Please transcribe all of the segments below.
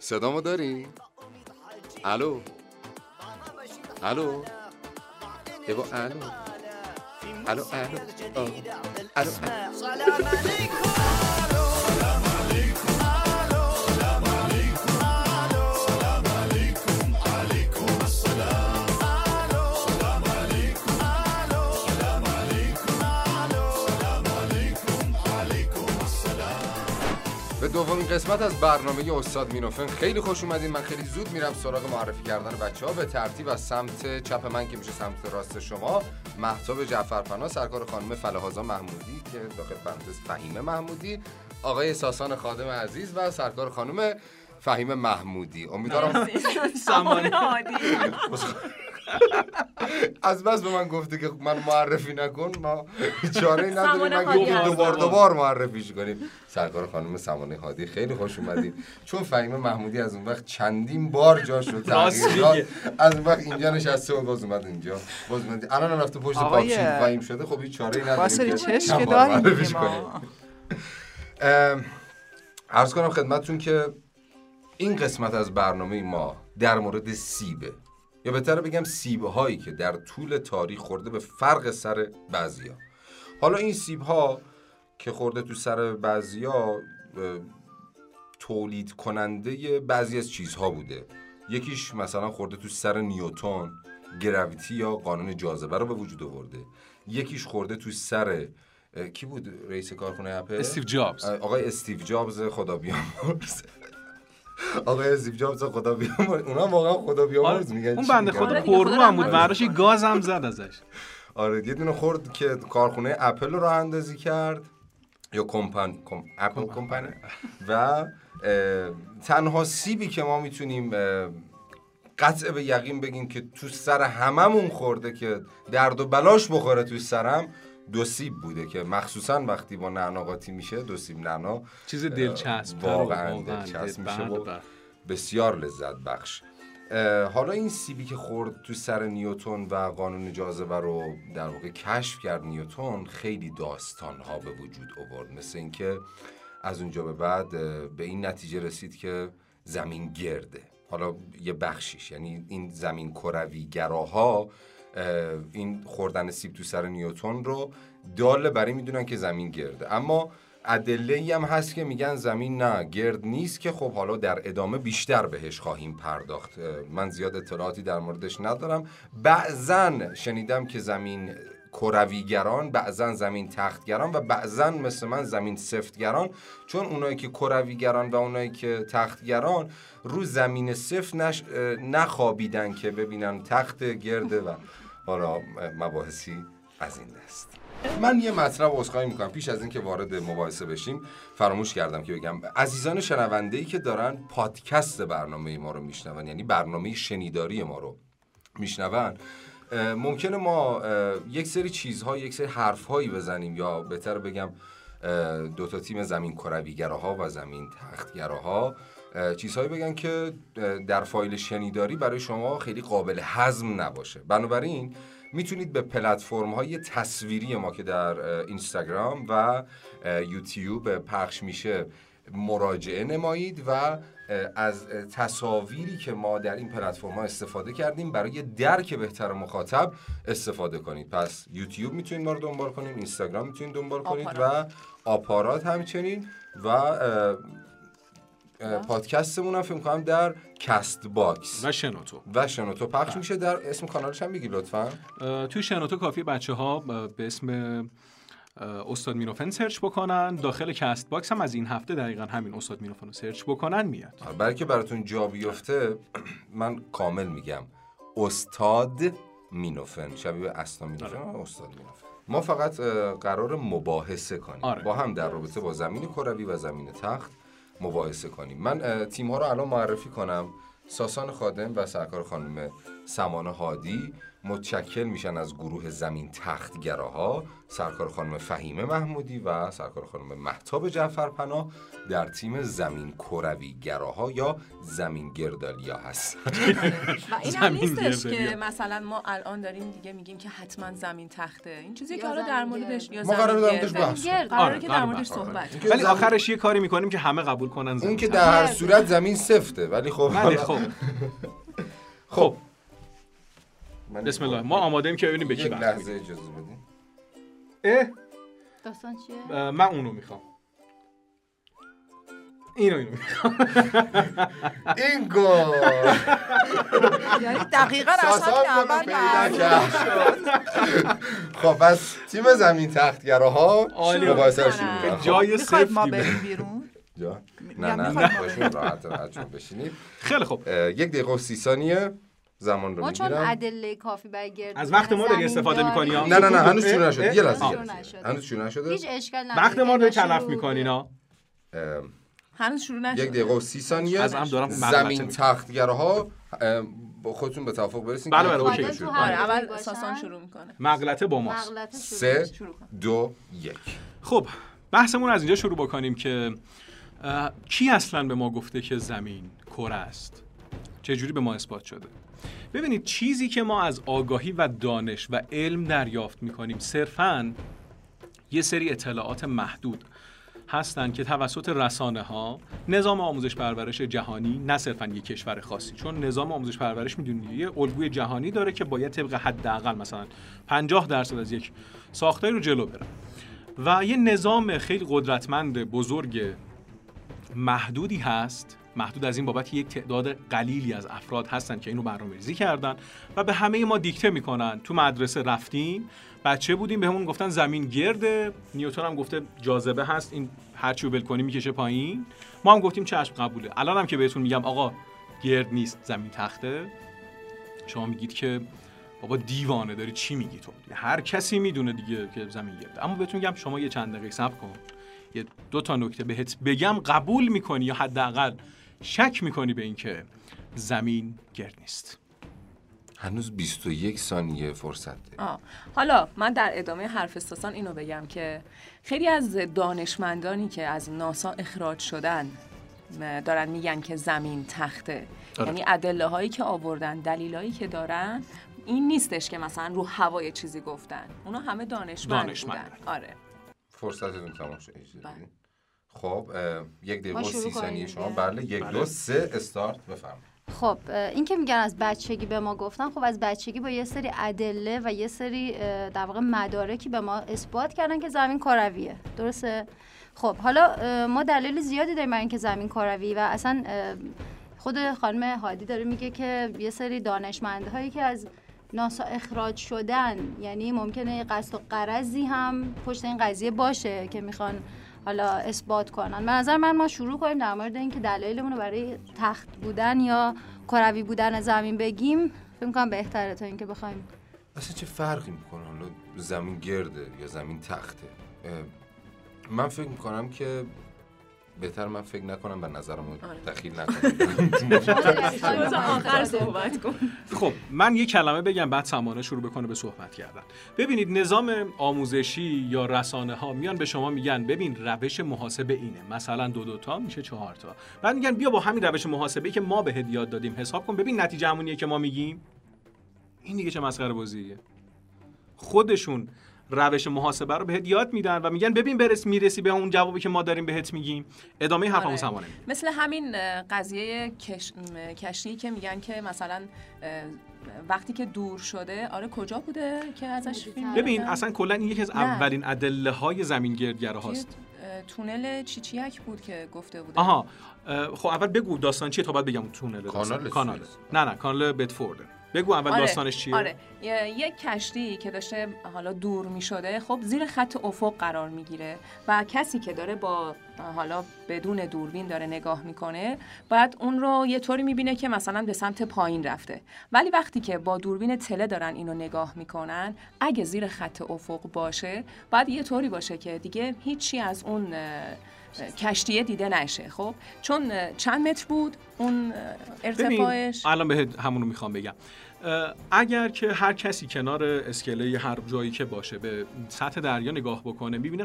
صدامو داری؟ الو؟ الو؟ ایوا الو؟ الو. الو؟ الو به دومین قسمت از برنامه استاد مینوفن خیلی خوش اومدین. من خیلی زود میرم سراغ معرفی کردن بچه ها به ترتیب از سمت چپ من که میشه سمت راست شما محتاب جعفرپنا سرکار خانم فلحازا محمودی که داخل پرانتز فهیمه محمودی آقای ساسان خادم عزیز و سرکار خانم فهیم محمودی. امیدوارم سامان عادی. از بس به من گفته که من معرفی نکن ما چاره نداریم من هست. دوبار دوبار معرفیش کنیم؟ سرکار خانم سمانه هادی خیلی خوش اومدید چون فهیم محمودی از اون وقت چندین بار جاش رو راست تغییر داد. میگه. از اون وقت اینجا نشسته و باز اومد اینجا. باز اومد. الان رفته پشت پاکشین فهیم شده. خب هیچ چاره ای نداریم که معرفیش کنیم. عرض کنم خدمتتون که این قسمت از برنامه ما در مورد سیبه. یا بهتره بگم سیب هایی که در طول تاریخ خورده به فرق سر بعضیا. حالا این سیب ها که خورده تو سر بعضیا تولید کننده بعضی از چیزها بوده. یکیش مثلا خورده تو سر نیوتون گراویتی یا قانون جاذبه رو به وجود آورده. یکیش خورده تو سر کی بود رئیس کارخونه اپل؟ استیو جابز. آقای استیو جابز خدا بیامرز آقای استیو جابز خدا بیامرز. اونا واقعا خدا بیامرز میگن اون بنده؟ خدا آره پررو هم بود. براش یه گاز هم زد ازش. آره یه دونه خورد که کارخونه اپل رو راه اندازی کرد. یا کمپان کم... اپل کمپانی و تنها سیبی که ما می‌تونیم قطع به یقین بگیم که تو سر هممون خورده که درد و بلاش بخوره تو سرم دو سیب بوده که مخصوصا وقتی با نعنا قاطی میشه دو سیب نعنا چیز دلچسب واقعا دلچسب میشه و بسیار لذت بخش. حالا این سیبی که خورد تو سر نیوتون و قانون جاذبه رو در واقع کشف کرد نیوتون خیلی داستان ها به وجود آورد. مثل اینکه از اونجا به بعد به این نتیجه رسید که زمین گرده. حالا یه بخشیش یعنی این زمین کروی گراها اه، این خوردن سیب تو سر نیوتون رو دال بر این می‌دونن که زمین گرده. اما ادله ای هم هست که میگن زمین نه گرد نیست که خب حالا در ادامه بیشتر بهش خواهیم پرداخت. من زیاد اطلاعاتی در موردش ندارم. بعضا شنیدم که زمین کرویگران بعضا زمین تختگران و بعضا مثل من زمین سفتگران. چون اونایی که کرویگران و اونایی که تختگران رو زمین سفت نخوابیدن که ببینن تخت گرده و حالا مباحثی از این دست. من یه مطلب عذرخواهی می‌کنم. پیش از اینکه وارد مباحثه بشیم فراموش کردم که بگم عزیزان شنونده ای که دارن پادکست برنامه ما رو میشنون یعنی برنامه شنیداری ما رو میشنون ممکنه ما یک سری چیزها یک سری حرفهایی بزنیم یا بهتر بگم دو تا تیم زمین کرویگراها و زمین تختگراها اه، چیزهایی بگن که در فایل شنیداری برای شما خیلی قابل هضم نباشه بنابراین می‌تونید به پلتفرم های تصویری ما که در اینستاگرام و یوتیوب پخش میشه مراجعه نمایید و از تصاویری که ما در این پلتفرم ها استفاده کردیم برای درک بهتر مخاطب استفاده کنید پس یوتیوب می‌تونید ما رو دنبال کنید اینستاگرام می‌تونید دنبال کنید آپارات. و آپارات همچنین و پادکستمون هم فکر کنم در CastBox و شنوتو. و شنوتو. پخش میشه در اسم کانالش هم بگی لطفا. توی شنوتو کافی بچه ها به اسم استاد مینوفن search بکنن. داخل CastBox هم از این هفته دقیقا همین استاد مینوفن رو search بکنن میاد. برای که براتون جا بیفته من کامل میگم. استاد مینوفن. شبیه اسنا مینوفن. آه، استاد مینوفن. ما فقط قرار مباحثه کنیم. آره. با هم در رابطه با زمین کروی و زمین تخت. مباحثه کنیم. من تیم ها رو الان معرفی کنم. ساسان خادم و سرکار خانم سمانه هادی. متشکل میشن از گروه زمین تختگراها سرکار خانم فهیمه محمودی و سرکار خانم محتاب جعفرپناه در تیم زمین کروی گراها یا زمین گردالیا هست. و این هم نیستش که مثلا ما الان داریم دیگه میگیم که حتما زمین تخته. این چیزی که حالا در موردش یا ما قرار در قراره که در موردش صحبت ولی آخرش یه کاری می‌کنیم که همه قبول کنن اون که در هر صورت زمین سفته ولی خب ولی خب. خب. بسم الله. ما آماده ایم که ببینیم به کی یک لحظه اجازه بدین. اه؟ داستان چیه؟ من اونو می‌خوام. اینو اینو می‌خوام. این گل یعنی دقیقا از همین اول خب پس تیم زمین تختگراها رو شروع جای صفر ما بریم بیرون؟ جا؟ نه نه نه راحت راحت بشینید. خیلی خب یک دقیقه و سی ثانیه. زمان رو ما چون ادله کافی برای گرد از وقت ما داری استفاده می‌کنی نه نه نه هنوز شروع نشده. یه لحظه. هنوز شروع نشده؟ هیچ اشکال نداره. وقت ما شروع تلف می‌کنی اه، هنوز شروع نشده. یک دقیقه و سی ثانیه. از هم دارم زمین تختگراها اه، با خودتون به توافق برسین بله، که بله، اوکی. شروع. آره. اول. ساسان شروع می‌کنه. مغلطه با ماست. مغلطه شروع سه دو یک. خب بحثمون از اینجا شروع بکنیم که کی اصلا به ما گفته که زمین کره است؟ چجوری به ما اثبات شده؟ ببینید چیزی که ما از آگاهی و دانش و علم دریافت می‌کنیم صرفاً یه سری اطلاعات محدود هستند که توسط رسانه ها نظام آموزش پرورش جهانی نه صرفا یک کشور خاصی چون نظام آموزش پرورش می‌دونید یه الگوی جهانی داره که باید طبق حداقل مثلا 50 درصد از یک ساختاری رو جلو بره. و یه نظام خیلی قدرتمند بزرگ محدودی هست محدود از این بابت یک تعداد قلیلی از افراد هستن که اینو برنامه‌ریزی کردن و به همه ما دیکته می‌کنن. تو مدرسه رفتیم بچه بودیم بهمون گفتن زمین گرده. نیوتن هم گفته جاذبه هست این هرچی رو بل کنی می‌کشه پایین. ما هم گفتیم چشم قبوله. الان هم که بهتون میگم آقا گرد نیست زمین تخته. شما میگید که بابا دیوانه داری چی میگی تو؟ هر کسی می‌دونه دیگه که زمین گرده. اما بهتون میگم شما یه چند دقیقه صبر کن. یه دو تا نکته بهت بگم قبول می‌کنی یا حداقل شک می‌کنی به اینکه زمین گرد نیست هنوز 21 ثانیه فرصت آه. حالا من در ادامه حرف استاسان اینو بگم که خیلی از دانشمندانی که از ناسا اخراج شدن دارن میگن که زمین تخته آره. یعنی ادله هایی که آوردن دلیلایی که دارن این نیستش که مثلا رو هوای چیزی گفتن اونا همه دانشمند, دانشمند. بودن آره فرصتتون تمام شد. خب یک دقیقه سی ثانیه. شما بله یک بله. دو سه استارت بفرمایید خب این که میگن از بچگی به ما گفتن خب از بچگی با یه سری ادله و یه سری در واقع مدارکی به ما اثبات کردن که زمین کرویه درسته خب حالا ما دلیل زیادی داریم برای اینکه زمین کروی و اصلا خود خانم هادی داره میگه که یه سری دانشمندهایی که از ناسا اخراج شدن یعنی ممکنه قصد و قرضی هم پشت این قضیه باشه که می‌خوان حالا اثبات کنن. به نظر من ما شروع کنیم در مورد اینکه دلایلمون رو برای تخت بودن یا کروی بودن زمین بگیم. فکر می‌کنم بهتره تا اینکه بخوایم. اصلا چه فرقی می‌کنه؟ حالا زمین گرده یا زمین تخته؟ من فکر می‌کنم که بهتر من فکر نکنم و نظرم رو آره. دخیل نکنم. آخر صحبت کن خب من یه کلمه بگم بعد سمانه شروع بکنه به صحبت کردن. ببینید نظام آموزشی یا رسانه ها میان به شما میگن ببین روش محاسبه اینه. مثلا دو دوتا میشه چهار تا. بعد میگن بیا با همین روش محاسبه که ما بهت یاد دادیم حساب کن. ببین نتیجه همونیه که ما میگیم. این دیگه چه مسخره بازیه. خودشون روش محاسبه رو بهت یاد میدن و میگن ببین برس می‌رسی به اون جوابی که ما داریم بهت میگیم. ادامه حرفمو آره. سمانه میگه مثل همین قضیه کش... م، کشتی که میگن که مثلا وقتی که دور شده آره کجا بوده که ازش فیلم ببین؟ اصلا کلا این یکی از نه. اولین ادله های زمین گردگره توی، هاست. تونل چیچیک بود که گفته بوده. آها. خب اول بگو داستان چیه تا بعد بگم اون تونل کانال. نه نه کانال بتفورد. بگو اول آره، داستانش چیه؟ آره. یه- یک کشتی که داشته حالا دور می شده خب زیر خط افق قرار می‌گیره و کسی که داره با حالا بدون دوربین داره نگاه می‌کنه بعد اون رو یه طوری می‌بینه که مثلا به سمت پایین رفته. ولی وقتی که با دوربین تله دارن اینو نگاه می‌کنن اگه زیر خط افق باشه بعد یه طوری باشه که دیگه هیچی از اون کشتیه دیده نشه. خب چون چند متر بود اون ارتفاعش؟ الان به همونو می‌خوام بگم. اگر که هر کسی کنار اسکله هر جایی که باشه به سطح دریا نگاه بکنه می‌بینه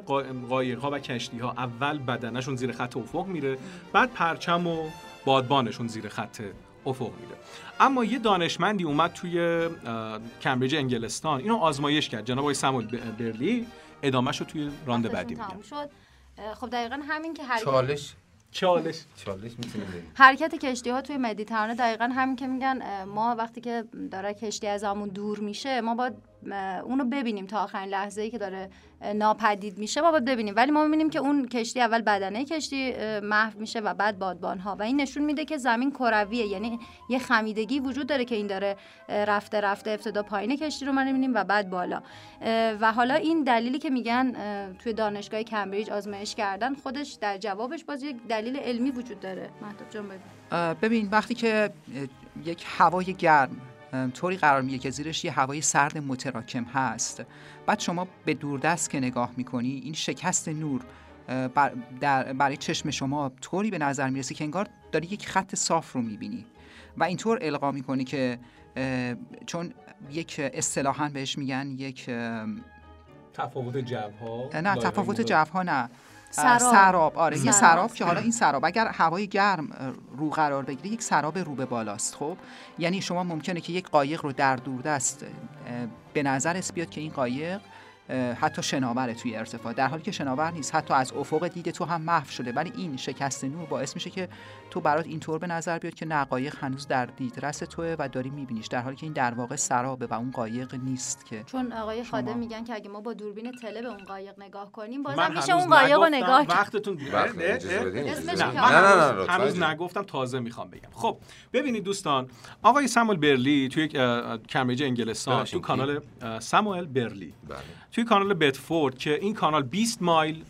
قایق ها و کشتی ها اول بدنشون زیر خط افق میره بعد پرچم و بادبانشون زیر خط افق میره. اما یه دانشمندی اومد توی کمبریج انگلستان اینو آزمایش کرد. جناب آقای سمول برلی ادامهش رو توی راند بعدی شد. خب دقیقا همین که هر چالش. چالش. چالش حرکت کشتی ها توی مدیترانه دقیقا همین که میگن ما وقتی که داره کشتی از همون دور میشه ما باید اونو ببینیم تا آخرین لحظه ای که داره ناپدید میشه. ما باید ببینیم. ولی ما می‌بینیم که اون کشتی اول بدنه کشتی محو میشه و بعد بادبان ها و این نشون میده که زمین کرویه. یعنی یه خمیدگی وجود داره که این داره رفته رفته ابتدا پایین کشتی رو ما می‌بینیم و بعد بالا. و حالا این دلیلی که میگن توی دانشگاه کمبریج آزمایش کردن خودش در جوابش باز یک دلیل علمی وجود داره. مهتاب جان ببین وقتی که یک هوای گرم طوری قرار میگه که زیرش یه هوای سرد متراکم هست. بعد شما به دوردست که نگاه می‌کنی این شکست نور در برای چشم شما طوری به نظر می‌رسه که انگار داری یک خط صاف رو می‌بینی. و اینطور القا می‌کنی که چون یک اصطلاحا بهش میگن یک تفاوت جو ها نه تفاوت جو ها نه. سراب. آره یه سراب. که حالا این سراب اگر هوای گرم رو قرار بگیره یک سراب رو به بالاست خب؟ یعنی شما ممکنه که یک قایق رو در دوردست به نظر بیاد که این قایق حتی شناوره توی ارتفاع. در حالی که شناور نیست حتی از افق دید تو هم محو شده. ولی این شکست نور باعث میشه که تو برات اینطور به نظر بیاد که نه قایق هنوز در دیدرس توه و داری میبینیش. در حالی که این در واقع سرابه و اون قایق نیست که چون آقای خادم میگن که اگه ما با دوربین تله به اون قایق نگاه کنیم بازم میشه اون قایق رو نگاه وقتتون نه نه. نه هنوز نگفتم تازه می‌خوام بگم. خب ببینید دوستان آقای ساموئل برلی توی کمبریج انگلستان تو کانال ساموئل برلی. بله. توی کانال بتفورد که این کانال 20 مایل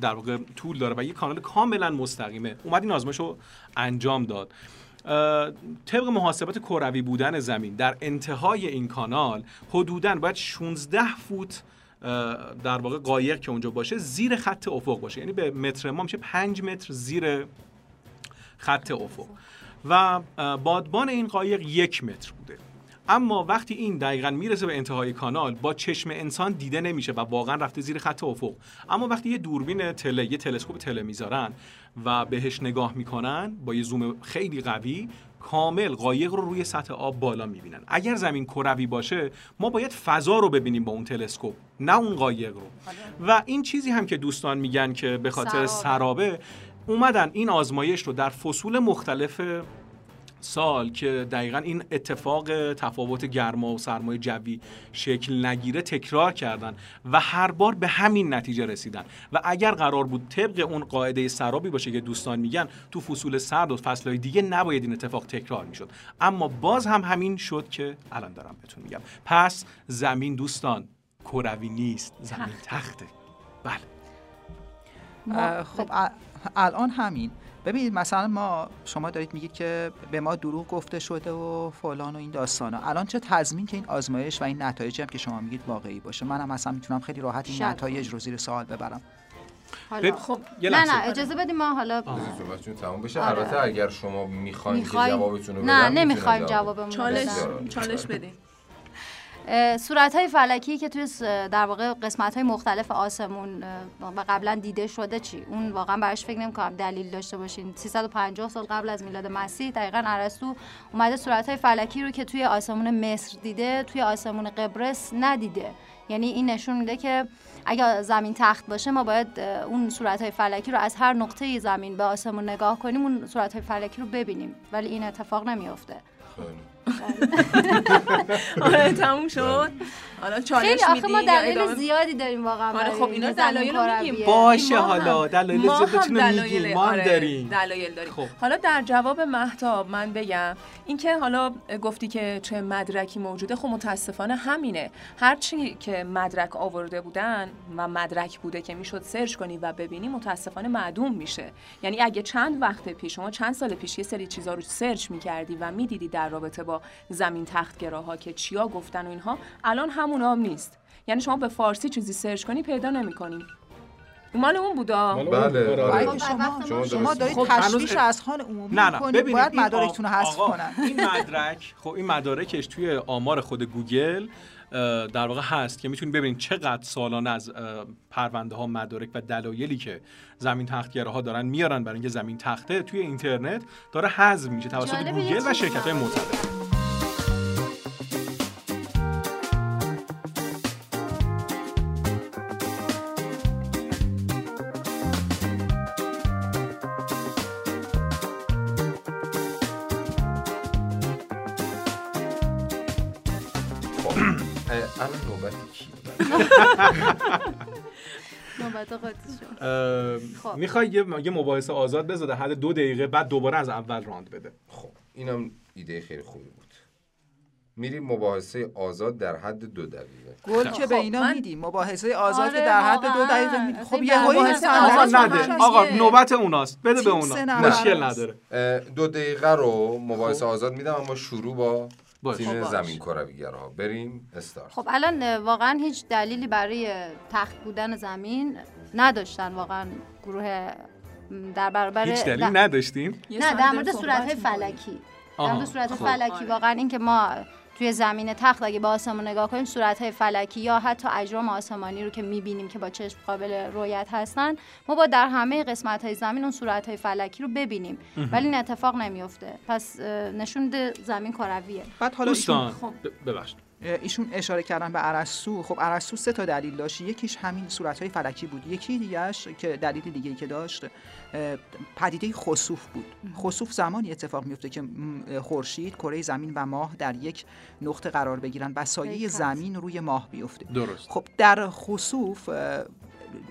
در واقع طول داره و یه کانال کاملا مستقیمه. اومد این آزمایش رو انجام داد. طبق محاسبات کروی بودن زمین در انتهای این کانال حدودا باید 16 فوت در واقع قایق که اونجا باشه زیر خط افق باشه. یعنی به متر ما میشه 5 متر زیر خط افق. و بادبان این قایق یک متر بوده. اما وقتی این دقیقا می‌رسه به انتهای کانال با چشم انسان دیده نمیشه و واقعا رفته زیر خط افق. اما وقتی یه دوربین تله یه تلسکوپ تله می‌ذارن و بهش نگاه می‌کنن با یه زوم خیلی قوی کامل قایق رو روی سطح آب بالا می‌بینن. اگر زمین کروی باشه ما باید فضا رو ببینیم با اون تلسکوپ نه اون قایق رو. و این چیزی هم که دوستان میگن که به خاطر سرابه اومدن این آزمایش رو در فصول مختلف سال که دقیقا این اتفاق تفاوت گرما و سرمایه جوی شکل نگیره تکرار کردن و هر بار به همین نتیجه رسیدن. و اگر قرار بود طبق اون قاعده سرابی باشه که دوستان میگن تو فصول سرد و فصلهای دیگه نباید این اتفاق تکرار می‌شد. اما باز هم همین شد که الان دارم بهتون میگم. پس زمین دوستان کروی نیست زمین تخته. بله. خب الان همین. ببینید مثلا ما شما دارید میگید که به ما دروغ گفته شده و فلان و این داستانا. الان چه تضمین که این آزمایش و این نتایجی هم که شما میگید واقعی باشه؟ منم مثلا می‌تونم خیلی راحت این نتایج رو زیر سوال ببرم. حالا. خب نه نه اجازه بدیم ما حالا تموم بشه. آره. البته اگر شما می‌خواین که جوابتون رو بدم نه نمی‌خوایم جوابمون چالش چالش بدیم صورت های فلکی که توی در واقع قسمت های مختلف آسمون و قبلا دیده شده چی؟ اون واقعا براش فکر نمی‌کنم دلیل داشته باشین. 350 سال قبل از میلاد مسیح دقیقا ارسطو اومده صورت های فلکی رو که توی آسمون مصر دیده توی آسمون قبرس ندیده. یعنی این نشون میده که اگر زمین تخت باشه ما باید اون صورت های فلکی رو از هر نقطه زمین به آسمون نگاه کنیم اون صورت های فلکی رو ببینیم. ولی این اتفاق نمیافته. آره تموم شد. حالا چالش خیلی آخه ما دلایل زیادی داریم واقعا آره خب اینا دلایل رو میگیم. باشه حالا دلایل زیادتون میگیم. ما هم آره، داریم. دلایل داریم. خب. حالا در جواب مهتاب من بگم اینکه حالا گفتی که چه مدرکی موجوده خب متاسفانه همینه. هر چی که مدرک آورده بودن و مدرک بوده که می‌شد سرچ کنی و ببینی متاسفانه معدوم میشه. یعنی اگه چند وقت پیش شما چند سال پیش یه سری چیزا رو سرچ می‌کردی و می‌دیدی در رابطه با زمین تختگراها که چیا گفتن و اینها الان هم همون هم نیست. یعنی شما به فارسی چیزی search کنی پیدا نمی‌کنیم مال اون بودا. بله. خب، شما شما دارید خب تشویش اذهان عمومی نه نه. باید مدارکتون رو حذف کنن. این مدرک خب این مدارکش توی آمار خود گوگل در واقع هست که می‌تونید ببینید چقدر سالانه از پرونده ها مدارک و دلایلی که زمین تختگراها دارن میارن برای اینکه زمین تخته توی اینترنت داره حذف میشه توسط گوگل و شرکت های معتبر. خب. می‌خوای یه مباحثه آزاد بذاره حد دو دقیقه بعد دوباره از اول راند بده. خب اینم ایده خیلی خوبی بود. میریم مباحثه آزاد در حد دو دقیقه. گل که به اینا من... میدیم. مباحثه آزاد آره که در حد دو دقیقه خب یه آقا نده. آقا نوبت اوناست. بده به اونا مشکل نداره. دو دقیقه رو مباحثه خب. آزاد میدم اما شروع با تیم خب زمین کرویگرها. بریم استارت. خب الان واقعا هیچ دلیلی برای تخت بودن زمین نداشتن واقعا گروه در برابر هیچ دلیل نداشتیم نه در مورد صورت های فلکی. در مورد صورت خب. فلکی. واقعا اینکه ما توی زمین تخت اگه با آسمون نگاه کنیم صورت های فلکی یا حتی اجرام آسمانی رو که می‌بینیم که با چشم قابل رویت هستن ما با در همه قسمت های زمین اون صورت های فلکی رو ببینیم. ولی این اتفاق نمیفته پس نشون زمین کرویه بعد حالا دوستان خب. ببخشید. ایشون اشاره کردن به ارسطو. خب ارسطو سه تا دلیل داشت. یکیش همین صورت فلکی بود. یکی دیگهش که دلیل دیگه که داشت پدیده خسوف بود. خسوف زمانی اتفاق میفته که خورشید کره زمین و ماه در یک نقطه قرار بگیرن و سایه زمین روی ماه بیفته. درست. خب در خسوف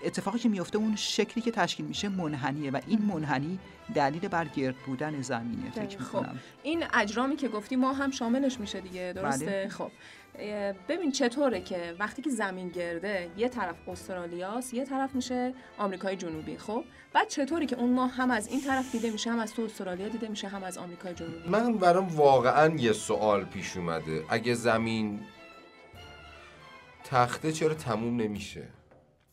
اتفاقی که میفته اون شکلی که تشکیل میشه منحنیه و این منحنی دلیل بر گرد بودن زمینه. فکر خب این اجرامی که گفتی ما هم شاملش میشه دیگه درسته؟ بله. خب ببین چطوره که وقتی که زمین گرده یه طرف استرالیاست یه طرف میشه آمریکای جنوبی خب؟ بعد چطوری که اون ماه هم از این طرف دیده میشه هم از تو استرالیا دیده میشه هم از آمریکای جنوبی؟ من برام واقعا یه سوال پیش اومده. اگه زمین تخته چرا تموم نمیشه؟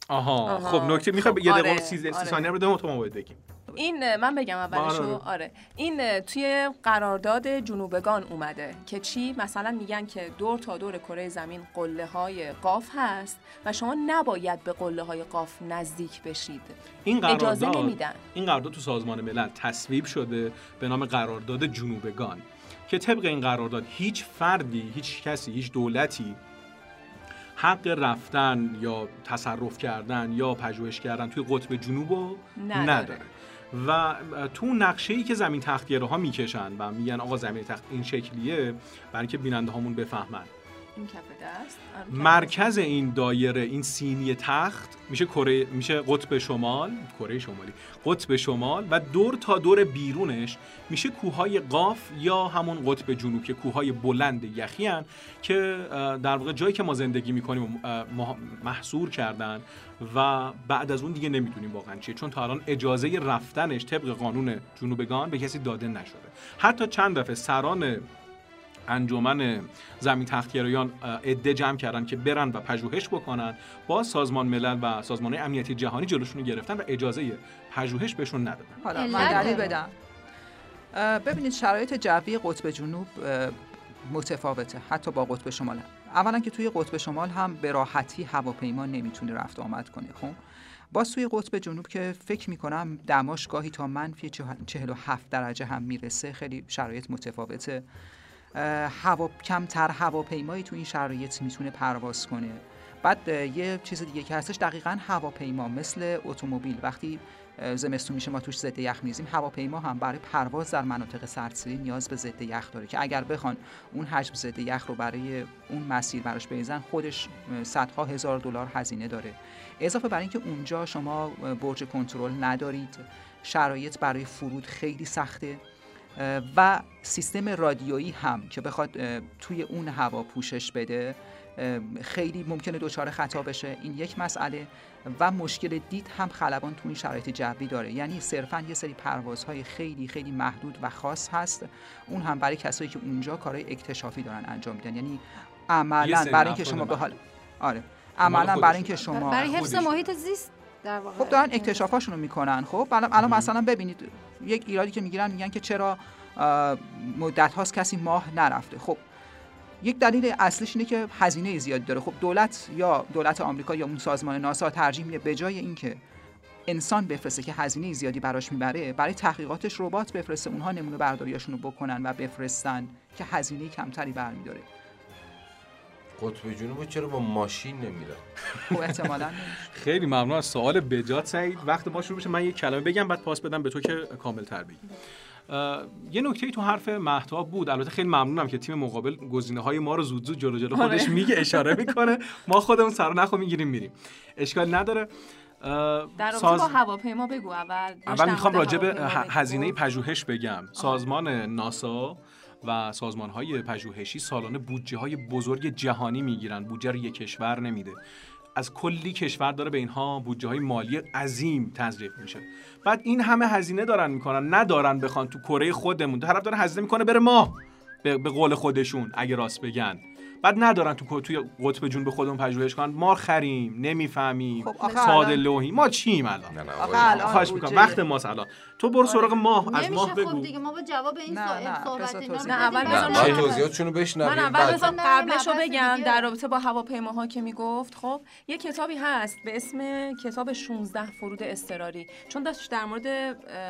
آها, خب نکته می‌خوای خب، یه دقیقه آره. 30 آره. ثانیه رو تو ما بگیم این من بگم اولشو آره این توی قرارداد جنوبگان اومده که چی؟ مثلا میگن که دور تا دور کره زمین قله های قاف هست و شما نباید به قله های قاف نزدیک بشید. این قرارداد اجازه نمیدن. این قرارداد تو سازمان ملل تصویب شده به نام قرارداد جنوبگان که طبق این قرارداد هیچ فردی هیچ کسی هیچ دولتی حق رفتن یا تصرف کردن یا پژوهش کردن توی قطب جنوب نداره. نداره. و تو نقشه ای که زمین تختگره ها می‌کشن و میگن آقا زمین تخت این شکلیه برای اینکه بیننده هامون بفهمن این کف دست. مرکز این دایره این سینی تخت میشه کره میشه قطب شمال کره شمالی قطب شمال و دور تا دور بیرونش میشه کوههای قاف یا همون قطب جنوب که کوههای بلند یخی که در واقع جایی که ما زندگی می‌کنیم محصور کردن و بعد از اون دیگه نمی‌دونیم واقعا چیه. چون تا الان اجازه رفتنش طبق قانون جنوبگان به کسی داده نشده. حتی چند دفعه سران انجمن زمین تختگرایان عده جمع کردن که برن و پژوهش بکنن با سازمان ملل و سازمان امنیتی جهانی جلوشون گرفتن و اجازه پژوهش بهشون ندادن. حالا من دلیل بدم. ببینید شرایط جوی قطب جنوب متفاوته حتی با قطب شمال. اولا که توی قطب شمال هم به راحتی هواپیما نمی‌تونه رفت آمد کنه خب؟ باز توی قطب جنوب که فکر می‌کنم دماش گاهی تا منفی 47 درجه هم می‌رسه خیلی شرایط متفاوته. هوا کمتر هواپیمایی تو این شرایط می‌تونه پرواز کنه. بعد یه چیز دیگه که هستش دقیقا هواپیما مثل اتومبیل. وقتی زمستون میشه ما توش ضد یخ میزیم هواپیما هم برای پرواز در مناطق سردسیری نیاز به ضد یخ داره که اگر بخوان اون حجم ضد یخ رو برای اون مسیر براش بریزن خودش صدها هزار دلار هزینه داره. اضافه بر اینکه اونجا شما برج کنترل ندارید شرایط برای فرود خیلی سخته. و سیستم رادیویی هم که بخواد توی اون هوا پوشش بده خیلی ممکنه دچار خطا بشه. این یک مسئله. و مشکل دید هم خلبان تو این شرایط جوی داره. یعنی صرفا یه سری پروازهای خیلی خیلی محدود و خاص هست. اون هم برای کسایی که اونجا کارهای اکتشافی دارن انجام میدن. یعنی عملا برای اینکه شما به حال آره. عملا برای اینکه شما برای حفظ محیط زیست خب دارن اکتشافاشون رو می‌کنن. خب الان مثلا ببینید یک ایرادی که می‌گیرن میگن که چرا مدت هاست کسی ماه نرفته. خب یک دلیل اصلیش اینه که هزینه زیادی داره. خب دولت یا دولت آمریکا یا اون سازمان ناسا ترجیح میده به جای اینکه انسان بفرسته که هزینه زیادی براش می‌بره برای تحقیقاتش ربات بفرسته اونها نمونه برداریاشون رو بکنن و بفرستن که هزینه کمتری برمیداره. قطب جنوب چرا با ماشین نمیره خب احتمالاً خیلی ممنون از سوال بجات سعید. وقت ما شروع بشه من یک کلمه بگم بعد پاس بدم به تو که کامل تر بگی یه نکته تو حرف محتاب بود. البته خیلی ممنونم که تیم مقابل گزینه های ما رو زود زود جلو جلو خودش آره. میگه اشاره می‌کنه. ما خودمون سر نخو می‌گیریم میریم. اشکال نداره. در ساز... با هواپیما بگو. اول اول می‌خوام راجع به هزینه پژوهش بگم. سازمان ناسا و سازمان های پژوهشی سالانه بودجه های بزرگ جهانی می‌گیرن. بودجه رو یک کشور نمیده. از کلی کشور داره به اینها بودجه های مالی عظیم تزریق میشه. بعد این همه هزینه دارن می‌کنن. ندارن بخوان تو کره خودمون. طرف داره هزینه می‌کنه بره ما. به قول خودشون اگه راست بگن. بعد ندارن تو توی قطب جون به خودمون پژوهش کنن. ما خریم نمی‌فهمیم. خب ساده لوحی. ما چیم الان؟ خواهش می‌کنم. وقت ما الان. تو برو سراغ ماه. از ماه بگو. خب دیگه ما با جواب این صحبت اینا نه اول من توضیحاتشونو بشنویم. من اول بذار قبلشو بگم در رابطه با هواپیماها که می‌گفت. خب یه کتابی هست به اسم کتاب 16 فرود اضطراری. چون داشت در مورد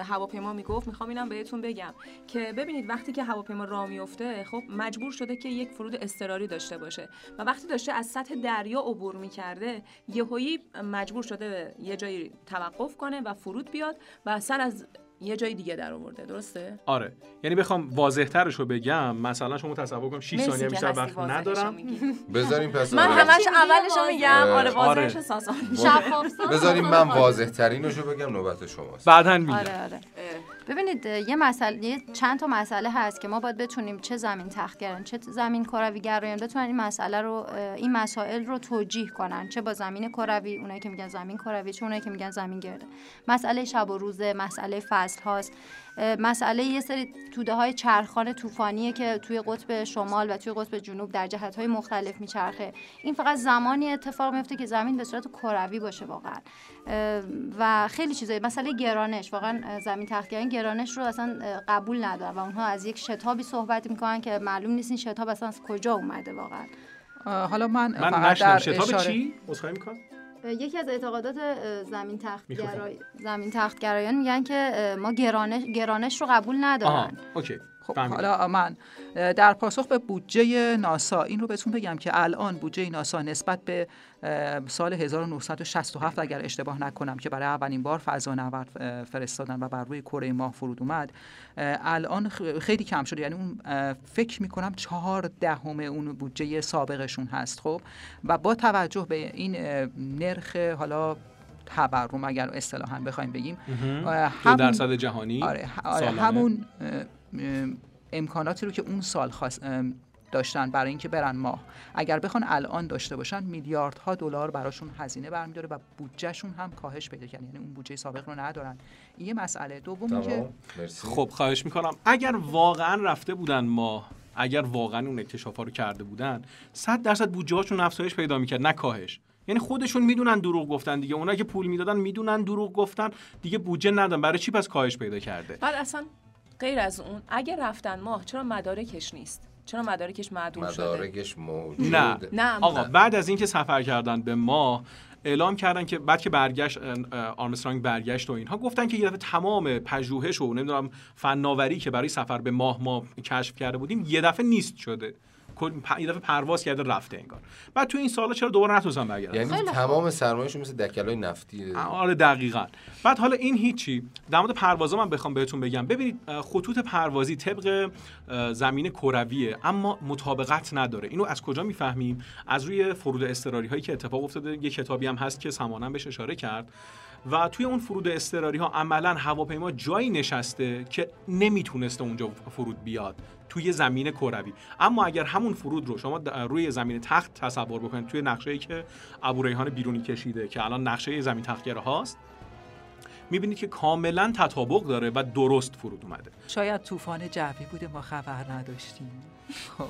هواپیما می‌گفت می‌خوام اینم بهتون بگم که ببینید وقتی که هواپیما راه میفته خب مجبور شده که یک فرود اضطراری داشته باشه. و وقتی داشته از سطح دریا عبور می‌کرده یهویی مجبور شده یه جایی توقف کنه و فرود بیاد و سر از یه جای دیگه در آورده. درسته؟ آره. یعنی بخوام واضح ترش رو بگم مثلا شما تصور کنم 6 ثانیه بیشتر وقت ندارم. بذاریم پس من همش اولش رو میگم. آره واضحش آره. ساسان بذاریم من واضح ترینش رو بگم نوبت شماست. بعدن میگم. آره آره. ببینید یه مسئله یه چند تا مسئله هست که ما باید بتونیم چه زمین تختگران چه زمین کروی گرایان بتونن این مسئله رو این مسائل رو توجیه کنن. چه با زمین کروی اونایی که میگن زمین کروی چه اونایی که میگن زمین گرده. مسئله شب و روزه مسئله فصل هاست. مسئله یه سری توده های چرخان طوفانیه که توی قطب شمال و توی قطب جنوب در جهت های مختلف میچرخه. این فقط زمانی اتفاق میفته که زمین به صورت کروی باشه واقعا. و خیلی چیزایی مسئله گرانش. واقعا زمین تختگران گرانش رو اصلا قبول ندارن و اونها از یک شتابی صحبت می‌کنن که معلوم نیست این شتاب اصلا از کجا اومده واقعا. حالا من من فقط در شتاب چی؟ می‌کنم. یکی از اعتقادات زمین تخت زمین تخت گرایان میگن که ما گرانش گرانش رو قبول ندارن. اوکی. خب حالا من در پاسخ به بودجه ناسا این رو بهتون بگم که الان بودجه ناسا نسبت به سال 1967 اگر اشتباه نکنم که برای اولین بار فضانورد فرستادن و بر روی کره ماه فرود اومد الان خیلی کم شده. یعنی اون فکر می‌کنم چهار دهم اون بودجه سابقشون هست خب؟ و با توجه به این نرخ حالا تورم اگر اصطلاحا بخوایم بگیم همون درصد جهانی آره, آره همون امکاناتی رو که اون سال خواست داشتن برای اینکه برن ماه. اگر بخوان الان داشته باشن میلیاردها دلار براشون هزینه برمیداره و بودجهشون هم کاهش پیدا کرد. یعنی اون بودجه سابق رو ندارن. این یه مسئله دوم که خب خواهش می‌کنم. اگر واقعا رفته بودن ماه اگر واقعا اون اکتشافا رو کرده بودن 100 درصد بودجه هاشون افزایش پیدا می‌کرد نه کاهش. یعنی خودشون می‌دونن دروغ گفتن دیگه. اونایی که پول می‌دادن می‌دونن دروغ گفتن دیگه بودجه ندن برای چی پس کاهش پیدا کرده؟ بعد اصلا غیر از اون اگه رفتن ماه چرا مدارکش نیست؟ چرا مدارکش معدوم شده؟ مدارکش موجود. نه. نه. آقا بعد از اینکه سفر کردن به ماه اعلام کردن که بعد که برگشت آرمسترانگ برگشت و اینها گفتن که یه دفعه تمام پژوهش و نمی‌دونم فناوری که برای سفر به ماه ما کشف کرده بودیم یه دفعه نیست شده. یه دفعه پرواز کرده رفته انگار. بعد تو این سالا چرا دوباره نتونستن برگردن یعنی تمام سرمایه‌شون مثل دکلای نفتی. آره دقیقا. بعد حالا این هیچی. در مورد پروازا من بخوام بهتون بگم. ببینید خطوط پروازی طبق زمین کرویه اما مطابقت نداره. اینو از کجا می‌فهمیم؟ از روی فرود اضطراری هایی که اتفاق افتاده. یه کتابی هم هست که سمانم بهش اشاره کرد. و توی اون فرود اضطراری ها عملا هواپیما جایی نشسته که نمی‌تونسته اونجا فرود بیاد توی زمین کروی. اما اگر همون فرود رو شما روی زمین تخت تصور بکنید توی نقشه که ابو ریحان بیرونی کشیده که الان نقشه زمین تختگره هاست می‌بینید که کاملا تطابق داره و درست فرود اومده. شاید طوفان جوی بوده ما خبر نداشتیم. خب.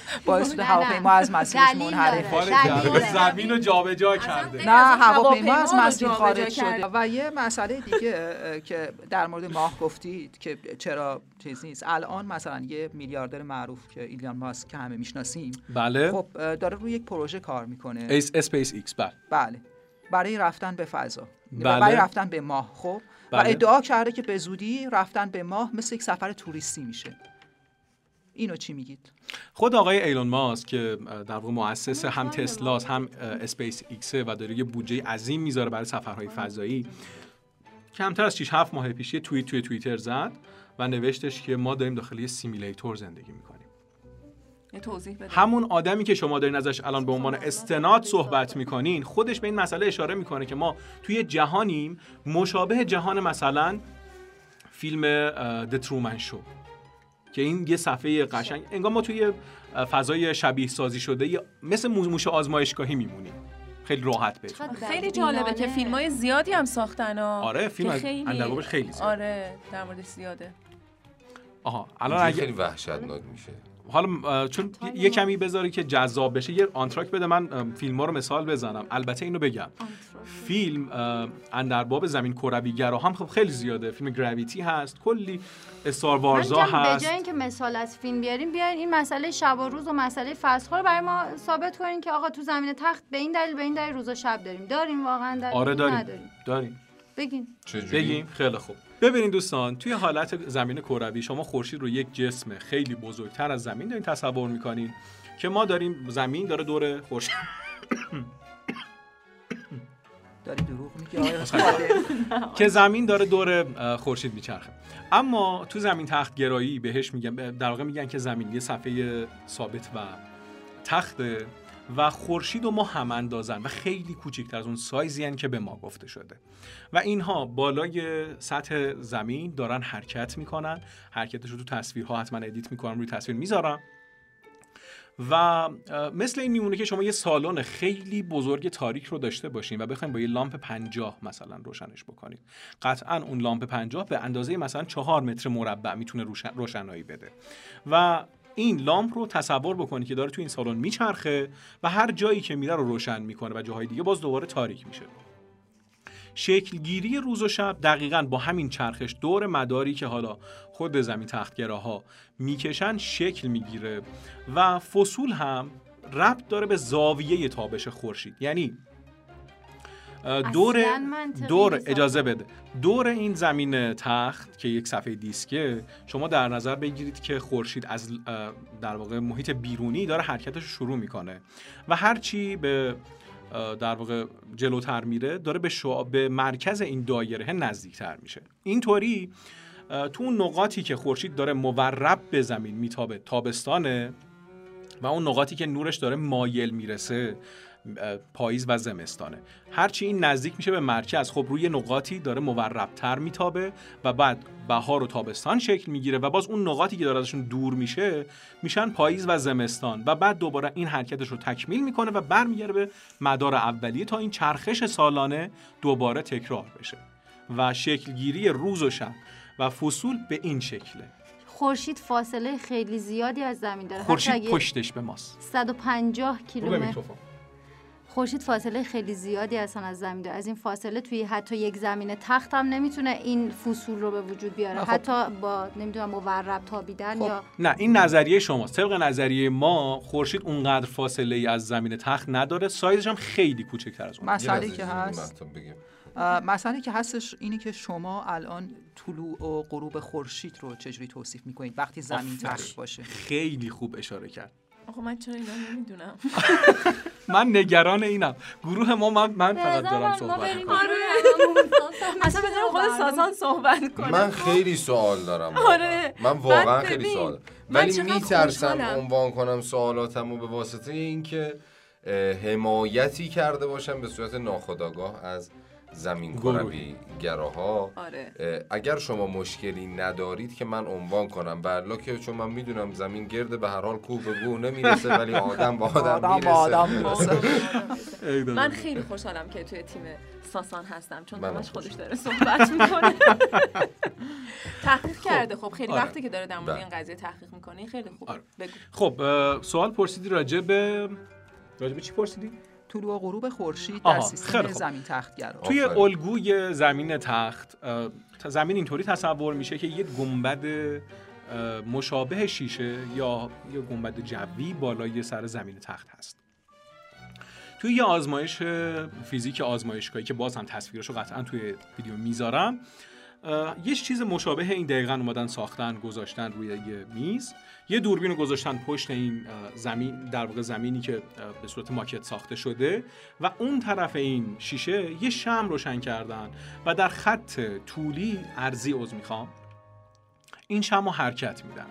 باعث شده هواپیما از مسیرش منحرف زمین رو جابجا کرده. نه هواپیما از مسیر خارج شده. و یه مسئله دیگه که در مورد ماه گفتید که چرا چیز نیست. الان مثلا یه میلیاردر معروف که ایلان ماسک که همه می‌شناسیم بله. خب داره روی یک پروژه کار می‌کنه. اسپیس ایکس بله. بله. برای رفتن به فضا. بله. برای رفتن به ماه خب. بله. و ادعا کرده که به زودی رفتن به ماه مثل یک سفر توریستی میشه. اینو چی میگید؟ خود آقای ایلون ماسک که در واقع مؤسس هم تسلاس هم اسپیس ایکس و داره یه بودجه عظیم می‌ذاره برای سفرهای فضایی. کمتر از 6 7 ماه پیش یه توییت توی توییتر زد و نوشتش که ما داریم داخل یه simulator زندگی می‌کنیم. توضیح بده. همون آدمی که شما دارین ازش الان به عنوان استناد صحبت می‌کنین خودش به این مسئله اشاره می‌کنه که ما توی جهانیم مشابه جهان مثلا فیلم د ترومن شو که این یه صفحه قشنگ انگار ما توی فضای شبیه سازی شده مثل موش آزمایشگاهی میمونیم خیلی راحت به خیلی جالبه که فیلم های زیادی هم ساختن ها آره فیلم از خیلی, خیلی زیاده آره در مورد زیاده. آها الان اگه خیلی وحشتناک میشه. حالا چون یه کمی بذاری که جذاب بشه یه آنتراک بده من فیلم ها رو مثال بزنم. البته اینو بگم. فیلم اندرباب زمین کرویگرا هم خب خیلی زیاده. فیلم گراویتی هست کلی استار وارزا هست به جای اینکه مثال از فیلم بیاریم بیاین این مسئله شب و روز و مسئله فصل رو برای ما ثابت کنین که آقا تو زمین تخت به این دلیل به این دلیل روز و شب داریم. داریم واقعا داریم آره داریم. داریم. بگین. بگیم. خیلی خوب. ببینید دوستان توی حالت زمین کروی شما خورشید رو یک جسم خیلی بزرگتر از زمین دارین تصور می‌کنین که ما داریم زمین داره دور خورشید داری دروغ که زمین داره دور خورشید میچرخه. اما تو زمین تخت گرایی بهش میگن در واقع میگن که زمین یه صفحه ثابت و تخته و خورشید و ما هم اندازن و خیلی کوچکتر از اون سایزی که به ما گفته شده. و اینها بالای سطح زمین دارن حرکت می‌کنن. حرکتش رو تو تصویرها حتما edit می‌کنم روی تصویر می‌ذارم. و مثل این میمونه که شما یه سالن خیلی بزرگ تاریک رو داشته باشین و بخواید با یه لامپ پنجاه مثلا روشنش بکنید. قطعا اون لامپ پنجاه به اندازه مثلا چهار متر مربع می‌تونه روشنایی بده. و این لامپ رو تصور بکنید که داره تو این سالن میچرخه و هر جایی که میره رو روشن می‌کنه و جاهای دیگه باز دوباره تاریک میشه. شکلگیری روز و شب دقیقا با همین چرخش دور مداری که حالا خود زمین تختگراها می‌کشن شکل می‌گیره و فصول هم ربط داره به زاویه تابش خورشید. یعنی دور دور اجازه بده. دور این زمین تخت که یک صفحه دیسکه شما در نظر بگیرید که خورشید از در واقع محیط بیرونی داره حرکتش شروع می‌کنه و هرچی به در واقع جلوتر میره داره به, به مرکز این دایره نزدیکتر میشه. اینطوری تو اون نقاطی که خورشید داره مورب به زمین میتابه تابستانه و اون نقاطی که نورش داره مایل می‌رسه پاییز و زمستانه. هرچی این نزدیک میشه به مرکز. خب روی نقاطی داره موربتر میتابه و بعد بهار و تابستان شکل می‌گیره و باز اون نقاطی که داره ازشون دور میشه میشن پاییز و زمستان و بعد دوباره این حرکتش رو تکمیل می‌کنه و برمیگرده به مدار اولیه تا این چرخش سالانه دوباره تکرار بشه. و شکلگیری روز و شب و فصول به این شکله. خورشید فاصله خیلی زیادی از زمین داره. خورشید پشتش به ماست. 150 کیلومتر. خورشید فاصله خیلی زیادی اصلا از زمین داره. از این فاصله توی حتی یک زمین تخت هم نمی‌تونه این فصول رو به وجود بیاره. خب. حتی با نمی‌دونم مورب تابیدن خب. یا نه این نظریه شماست. طبق نظریه ما خورشید اونقدر فاصله ای از زمین تخت نداره. سایزش هم خیلی کوچکتر از اون. مسئله که هست مسئله که هستش اینی که شما الان طلوع و غروب خورشید رو چجوری توصیف می‌کنید وقتی زمین تخت باشه؟ خیلی خوب اشاره کرد. آخه من چرا اینا نمی‌دونم؟ من نگران اینم. گروه ما من, من فقط دارم صحبت می‌کنم. اصلا بذارم خود سازان صحبت کنم من خیلی سوال دارم آره. من واقعا خیلی سوال. ولی میترسم عنوان کنم سوالاتم و به واسطه اینکه حمایتی کرده باشم به صورت ناخودآگاه از زمین کروی گراها. آره. اگر شما مشکلی ندارید که من عنوان کنم. بلا که چون من می‌دونم زمین گرده به هر حال کوه به گوه نمی‌رسه ولی آدم با آدم می‌رسه. من خیلی خوشحالم که توی تیم ساسان هستم چون همش خودش داره صحبت می‌کنه. تحقیق خب. کرده. خب خیلی آره. وقتی که داره در مورد این قضیه تحقیق می‌کنه خیلی خوب. آره. خب سوال پرسیدی راجع به راجع به چی پرسیدی؟ طلوع و غروب خورشید در سیستم زمین تختگرا. توی الگوی زمین تخت زمین اینطوری تصور میشه که یک گنبد مشابه شیشه یا یه گنبد جوی بالای سر زمین تخت هست. توی یه آزمایش فیزیک آزمایشگاهی که باز هم تصویرشو قطعا توی ویدیو می‌ذارم یه چیز مشابه این دقیقا اومدن ساختن گذاشتن روی یه میز. یه دوربین رو گذاشتن پشت این زمین در واقع زمینی که به صورت ماکت ساخته شده. و اون طرف این شیشه یه شم روشن کردن و در خط طولی ارزی عضو می‌خوام. این شم رو حرکت میدن.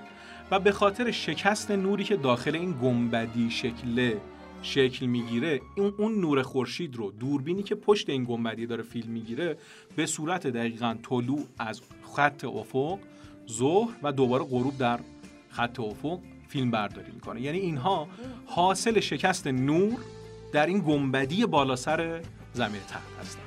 و به خاطر شکست نوری که داخل این گنبدی شکل شکل می‌گیره اون اون نور خورشید رو دوربینی که پشت این گنبدی داره فیلم می‌گیره به صورت دقیقا طلوع از خط افق ظهر و دوباره غروب در خط افق فیلم برداری می‌کنه. یعنی اینها حاصل شکست نور در این گنبدی بالا سر زمین تخت هستن.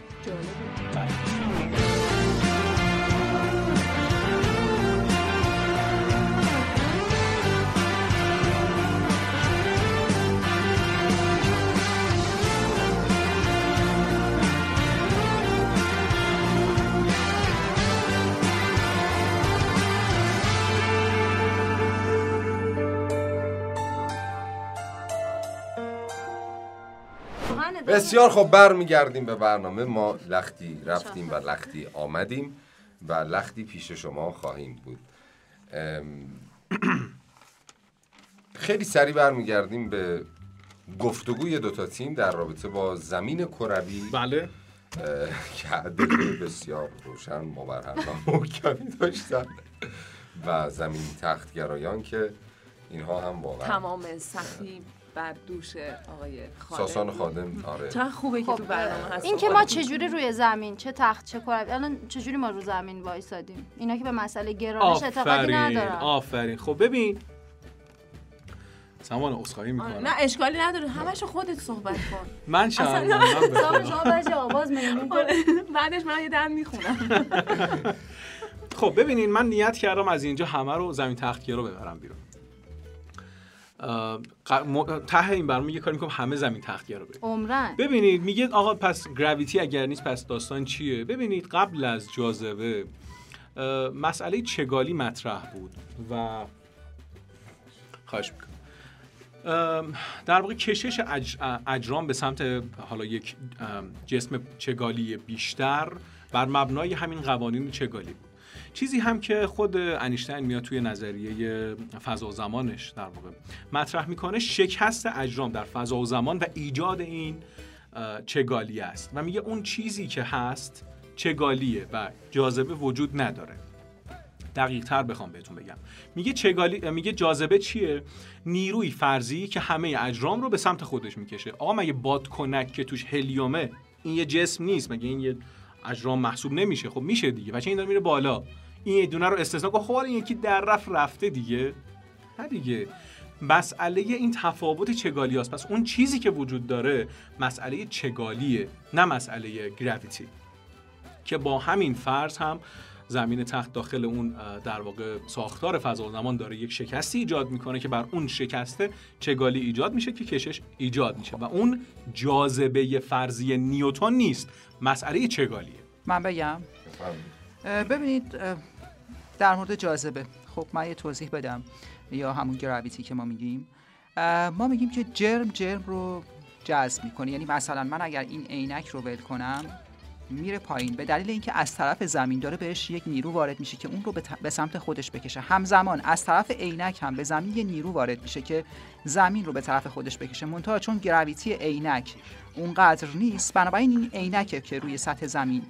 بسیار خب برمیگردیم به برنامه. ما لختی رفتیم و لختی آمدیم و لختی پیش شما خواهیم بود. خیلی سریع برمیگردیم به گفتگوی دوتا تیم در رابطه با زمین کروی. بله. که بسیار روشن مبرهن و محکمی داشتن. و زمین تختگرایان که اینها هم واقعا تمام سختی بر دوش آقای خادم. ساسان خادم آره. چقدر خوبه که تو خب، برنامه هست این که ما چجوری روی زمین چه تخت چه کره الان چجوری ما رو زمین وایسادیم؟ اینا که به مسئله گرانش اعتقادی ندارن. آفرین. خب ببین. سامان اسخایی می‌کنم. نه اشکالی نداره. همش خودت صحبت کن. من بعد آواز آره. بعدش من یه دم می‌خونم. خب ببینین من نیت کردم از اینجا همه رو زمین تختگیرا ببرم بیرون. ته این برنامه یه کاری می‌کنم همه زمین تختگیر رو عمرن. ببینید میگه آقا پس گراویتی اگر نیست پس داستان چیه؟ ببینید قبل از جاذبه مسئله چگالی مطرح بود و خواهش می‌کنم. در واقع کشش اجرام به سمت حالا یک جسم چگالی بیشتر بر مبنای همین قوانین چگالی بود. چیزی هم که خود انیشتین میاد توی نظریه فضا و زمانش در واقع مطرح می‌کنه شکست اجرام در فضا و زمان و ایجاد این چگالی است. و میگه اون چیزی که هست چگالیه و جاذبه وجود نداره. دقیق تر بخوام بهتون بگم. میگه چگالی میگه جاذبه چیه؟ نیروی فرضی که همه اجرام رو به سمت خودش می‌کشه. آقا مگه بادکنک که توش هلیومه این یه جسم نیست مگه این یه اجرام محسوب نمیشه؟ خب میشه دیگه. بچه این داره میره بالا. این یه دونه رو استثنا کن خب این یکی در رفت رفته دیگه. نه دیگه. مسئله این تفاوت چگالی هست پس اون چیزی که وجود داره مسئله چگالیه نه مسئله گراویتی که با همین فرض هم زمین تخت داخل اون در واقع ساختار فضا و زمان داره یک شکستی ایجاد می‌کنه که بر اون شکسته چگالی ایجاد میشه که کشش ایجاد میشه. و اون جاذبه فرضی نیوتن نیست. مسئله چگالیه. من بگم. ببینید در مورد جاذبه. خب من یه توضیح بدم. یا همون گراویتی که ما میگیم. ما میگیم که جرم جرم رو جذب می‌کنه. یعنی مثلا من اگر این عینک رو ول کنم میره پایین. به دلیل اینکه از طرف زمین داره بهش یک نیرو وارد میشه که اون رو به سمت خودش بکشه. همزمان از طرف عینک هم به زمین یه نیرو وارد میشه که زمین رو به طرف خودش بکشه. منتها چون گراویتی عینک اونقدر نیست بنابراین این عینکه که روی سطح زمین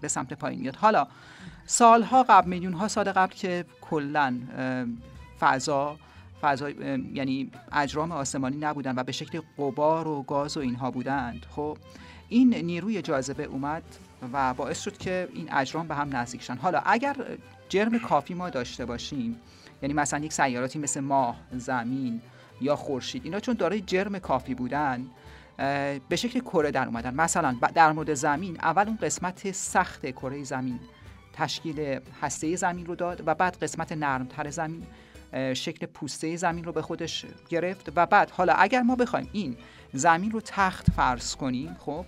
به سمت پایین میاد. حالا سالها قبل میلیون ها سال قبل که کلا فضا فضا یعنی اجرام آسمانی نبودن و به شکل قبار و گاز و اینها بودند خب این نیروی جاذبه اومد و باعث شد که این اجرام به هم نزدیک شن. حالا اگر جرم کافی ما داشته باشیم یعنی مثلا یک سیاراتی مثل ماه زمین یا خورشید اینا چون دارای جرم کافی بودن به شکل کره در اومدن. مثلا در مورد زمین اول اون قسمت سخت کره زمین. تشکیل هسته زمین رو داد و بعد قسمت نرمتر زمین شکل پوسته زمین رو به خودش گرفت و بعد حالا اگر ما بخوایم این زمین رو تخت فرض کنیم خب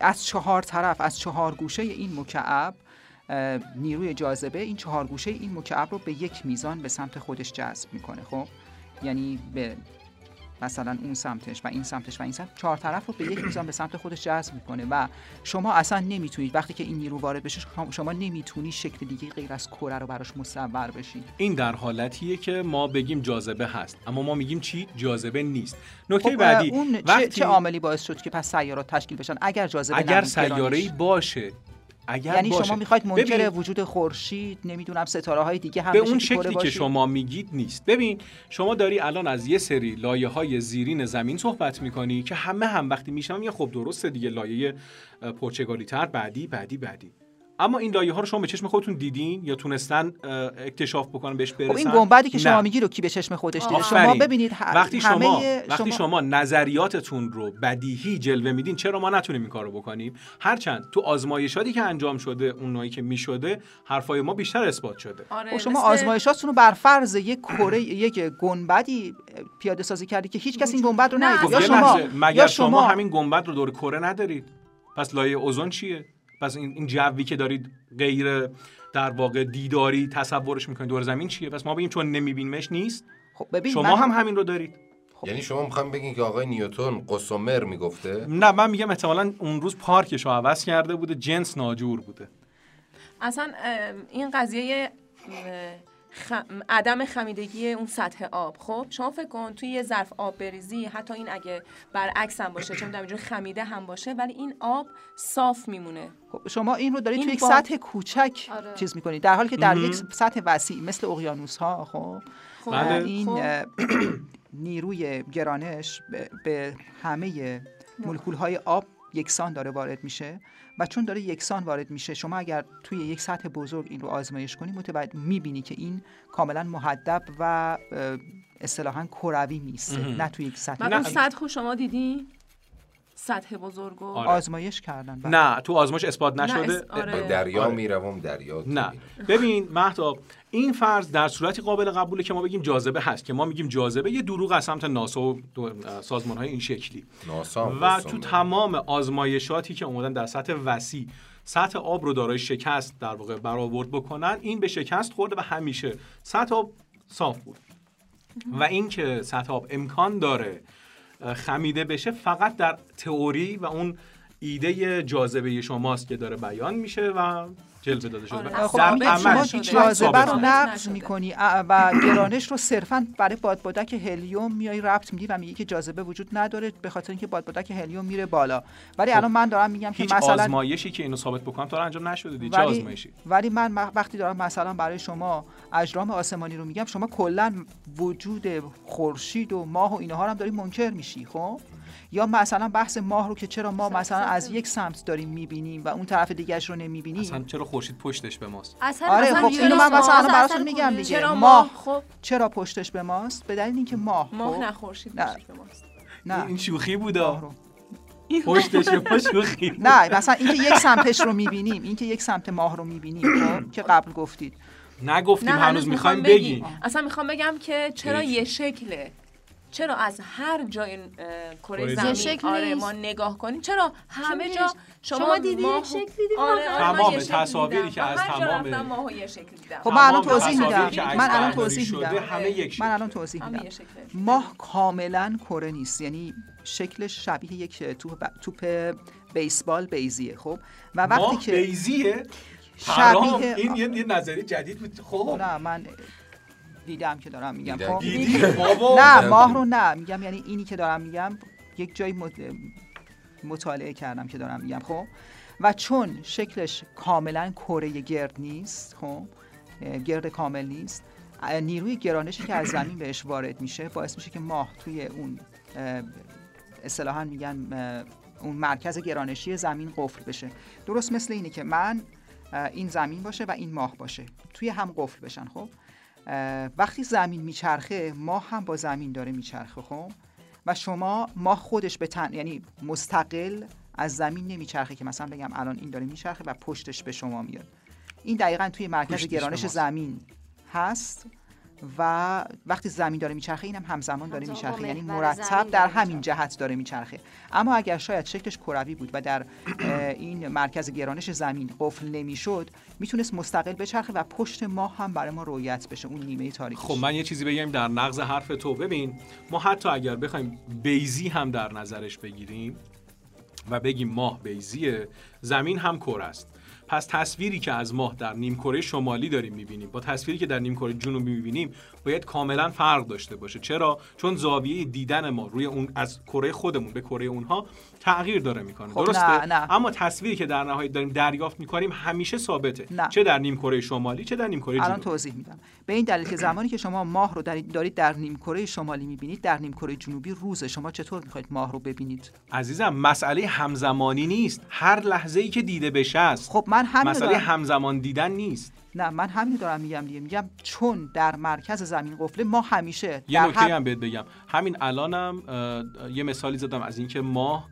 از چهار طرف از چهار گوشه این مکعب نیروی جاذبه این چهار گوشه این مکعب رو به یک میزان به سمت خودش جذب می‌کنه خب؟ یعنی به مثلا اون سمتش و این سمتش و این سمت. چهار طرف رو به یک میزان به سمت خودش جذب می‌کنه و شما اصلا نمی‌تونید وقتی که این نیرو وارد بشه شما نمی‌تونی شکل دیگه غیر از کره رو براش مصور بشید این در حالتیه که ما بگیم جاذبه هست اما ما میگیم چی؟ جاذبه نیست. نکته خب بعدی اون وقتی... چه عاملی باعث شد که پس سیارات تشکیل بشن؟ اگر جاذبه اگر سیاره‌ای باشه اگر یعنی باشه. شما می‌خواید منکر وجود خورشید نمی‌دونم ستاره های دیگه هم به اون شکلی که شما میگید نیست. ببین شما داری الان از یه سری لایه های زیرین زمین صحبت می‌کنی که همه هم وقتی میشم یه خب درسته دیگه لایه پرچگالی تر بعدی بعدی بعدی. اما این لایه ها رو شما به چشم خودتون دیدین یا تونستن اکتشاف بکنن بهش برسن خب این گنبدی که شما میگی رو کی به چشم خودش دیده؟ شما ببینید وقتی شما وقتی شما نظریاتتون رو بدیهی جلوه میدین چرا ما نتونیم این کارو بکنیم؟ هرچند تو آزمایشاتی که انجام شده اونایی که می‌شده حرفای ما بیشتر اثبات شده. آره خب شما مثل... آزمایشاتون رو بر فرض یک کره یک گنبدی پیاده سازی کردی که هیچ کس این گنبد رو ندید یا شما مگر شما همین گنبد رو دور کره ندارید؟ پس لایه اوزون چیه؟ پس این, این جوی که دارید غیر در واقع دیداری تصورش می‌کنید دور زمین چیه؟ پس ما بگیم چون نمیبینیمش نیست. خب ببین شما هم همین رو دارید. خب. یعنی شما می‌خوام بگین که آقای نیوتون قسمر می‌گفته؟ نه من میگم احتمالا اون روز پارکش رو عوض کرده بوده جنس ناجور بوده. اصلا این قضیه عدم خمیدگی اون سطح آب خب شما فکر کن توی یه ظرف آب بریزی حتی این اگه برعکس هم باشه چون در خمیده هم باشه ولی این آب صاف میمونه خب شما این رو دارید توی یک سطح کوچک آره. چیز می‌کنید در حالی که در یک سطح وسیع مثل اقیانوس ها خب, خب. بله. این خب. نیروی گرانش به همه مولکول های آب یکسان داره وارد میشه و چون داره یکسان وارد میشه شما اگر توی یک سطح بزرگ این رو آزمایش کنی متوجه می‌بینی که این کاملا محدب و اصطلاحا کروی میسته نه توی یک سطح اون سطح شما دیدی؟ سطح بزرگ آره. آزمایش کردن بله. نه تو آزمایش اثبات نشده آره. دریا آره. می‌روم دریا نه ببین مهتاب این فرض در صورتی قابل قبوله که ما بگیم جاذبه هست که ما میگیم جاذبه یه دروغ از سمت ناسا و سازمان های این شکلی ناسا و تو تمام آزمایشاتی که اومدن در سطح وسیع سطح آب رو دارای شکست در واقع برآورد بکنن این به شکست خورده و همیشه سطح آب صاف بود و اینکه سطح آب امکان داره خمیده بشه فقط در تئوری و اون ایده جاذبه شماست که داره بیان میشه و جلوه داده شده آره. خب شما جاذبه رو نقض می‌کنی و گرانش رو صرفا برای بادبادک هلیوم میای ربط میدی و میگی که جاذبه وجود نداره به خاطر اینکه بادبادک هلیوم میره بالا. ولی خب. الان من دارم میگم که مثلا آزمایشی که اینو ثابت بکنم تا انجام نشده دی چه آزمایشی؟ ولی من وقتی دارم مثلا برای شما اجرام آسمانی رو میگم شما کلا وجود خورشید و ماه و اینها رو هم داری منکر میشی خب؟ یا مثلا بحث ماه رو که چرا ما مثلا از یک سمت داریم می‌بینیم و اون طرف دیگرش رو نمی‌بینیم؟ اصلا چرا خورشید پشتش به ماست؟ آره خب اینو من مثلا براتون میگم دیگه. چرا ماه خب چرا پشتش به ماست؟ به دلیل اینکه ماه ماه خب؟ نه خورشید پشتش به ماست. نه. این شوخی بودا؟ پشتش به شوخی نه مثلا اینکه یک سمتش رو می‌بینیم اینکه یک سمت ماه رو می‌بینیم خب که قبل گفتید. نگفتیم هنوز می‌خوایم بگیم. اصلا می‌خوام بگم که چرا یه شکله. چرا از هر جای کره زمین آره ما نگاه کنیم چرا همه جا شما, شما دیدی یک شکل دیدی؟ آره, آره تمام تصاویری که از تمام ماه یه شکل دیدم. خب من الان توضیح میدم. من الان توضیح میدم. همه یک من الان توضیح میدم. ماه کاملا کره نیست. یعنی شکلش شبیه یک توپ توپ بیسبال بیزیه خب؟ و وقتی که بیزیه؟ شبیه این یه نظری جدید بود. خب. نه من دیدم که دارم میگم. خب نه ماه رو نه. میگم یعنی اینی که دارم میگم یک جایی مطالعه کردم که دارم میگم. خب و چون شکلش کاملا کره گرد نیست خب گرد کامل نیست نیروی گرانشی که از زمین بهش وارد میشه باعث میشه که ماه توی اون اصطلاحا میگن اون مرکز گرانشی زمین قفل بشه. درست مثل اینه که من این زمین باشه و این ماه باشه. توی هم قفل بشن خب؟ وقتی زمین میچرخه ماه هم با زمین داره میچرخه خب؟ و شما ماه خودش به تن یعنی مستقل از زمین نمیچرخه که مثلا بگم الان این داره میچرخه و پشتش به شما میاد. این دقیقا توی مرکز گرانش زمین هست. و وقتی زمین داره میچرخه اینم همزمان داره میچرخه. یعنی مرتب در همین جهت داره میچرخه. اما اگر شاید شکلش کروی بود و در این مرکز گرانش زمین قفل نمی‌شد می‌تونست مستقل بچرخه و پشت ماه هم برای ما رویت بشه. اون نیمه تاریکی خب من یه چیزی بگم در نقض حرف تو. ببین ما حتی اگر بخوایم بیزی هم در نظرش بگیریم و بگیم ماه بیزیه زمین هم کره است. پس تصویری که از ماه در نیمکره شمالی داریم می‌بینیم. با تصویری که در نیمکره جنوبی می‌بینیم باید کاملا فرق داشته باشه. چرا؟ چون زاویه دیدن ما روی اون از کره خودمون به کره اونها تغییر داره می‌کنه. خب درسته؟ نه، نه. اما تصویری که در نهایت داریم دریافت می‌کنیم همیشه ثابته. نه. چه در نیمکره شمالی چه در نیمکره جنوبی. الان توضیح میدم. به این دلیل که زمانی که شما ماه رو دارید در نیمکره شمالی می‌بینید در نیمکره جنوبی روزه. شما چطور می‌خواید ماه رو ببینید؟ عزیزم مسئله همزمانی نیست. هر لحظه ای که دیده بشه است. خب من همین مسئله همزمان دیدن نیست. نه من همین دارم میگم دیگه. میگم چون در مرکز زمین قفله ما همیشه یه نکته هم بهت بگم. همین الانم یه مثالی زدم از اینکه ماه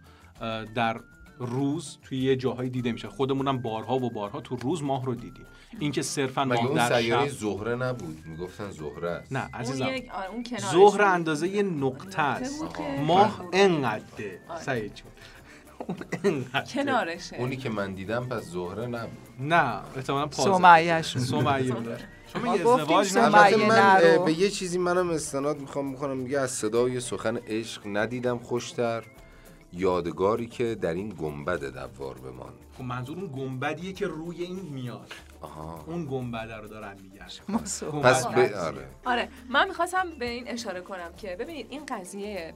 در روز توی یه جاهایی دیده میشه. خودمونم بارها و بارها تو روز ماه رو دیدیم. اینکه صرفا ماه در سیاره زهره نبود؟ می‌گفتن زهره است. نه عزیزم. زهره اندازه یه نقطه است. ماه انقدره. سعید جون. کنارشه. اونی که من دیدم پس زهره نبود. نه احتمالاً پازه. سمیهش سمیه. شما ازدواج من به یه چیزی منم استناد می‌خوام می‌کنم میگه از صدای سخن عشق ندیدم خوشتر. یادگاری که در این گنبد دوار بمان. خب منظور اون گنبدیه که روی این میاد. آها. اون گنبده رو دارن میگن. پس ب... آره. آره. من می‌خواستم به این اشاره کنم که ببینید این قضیه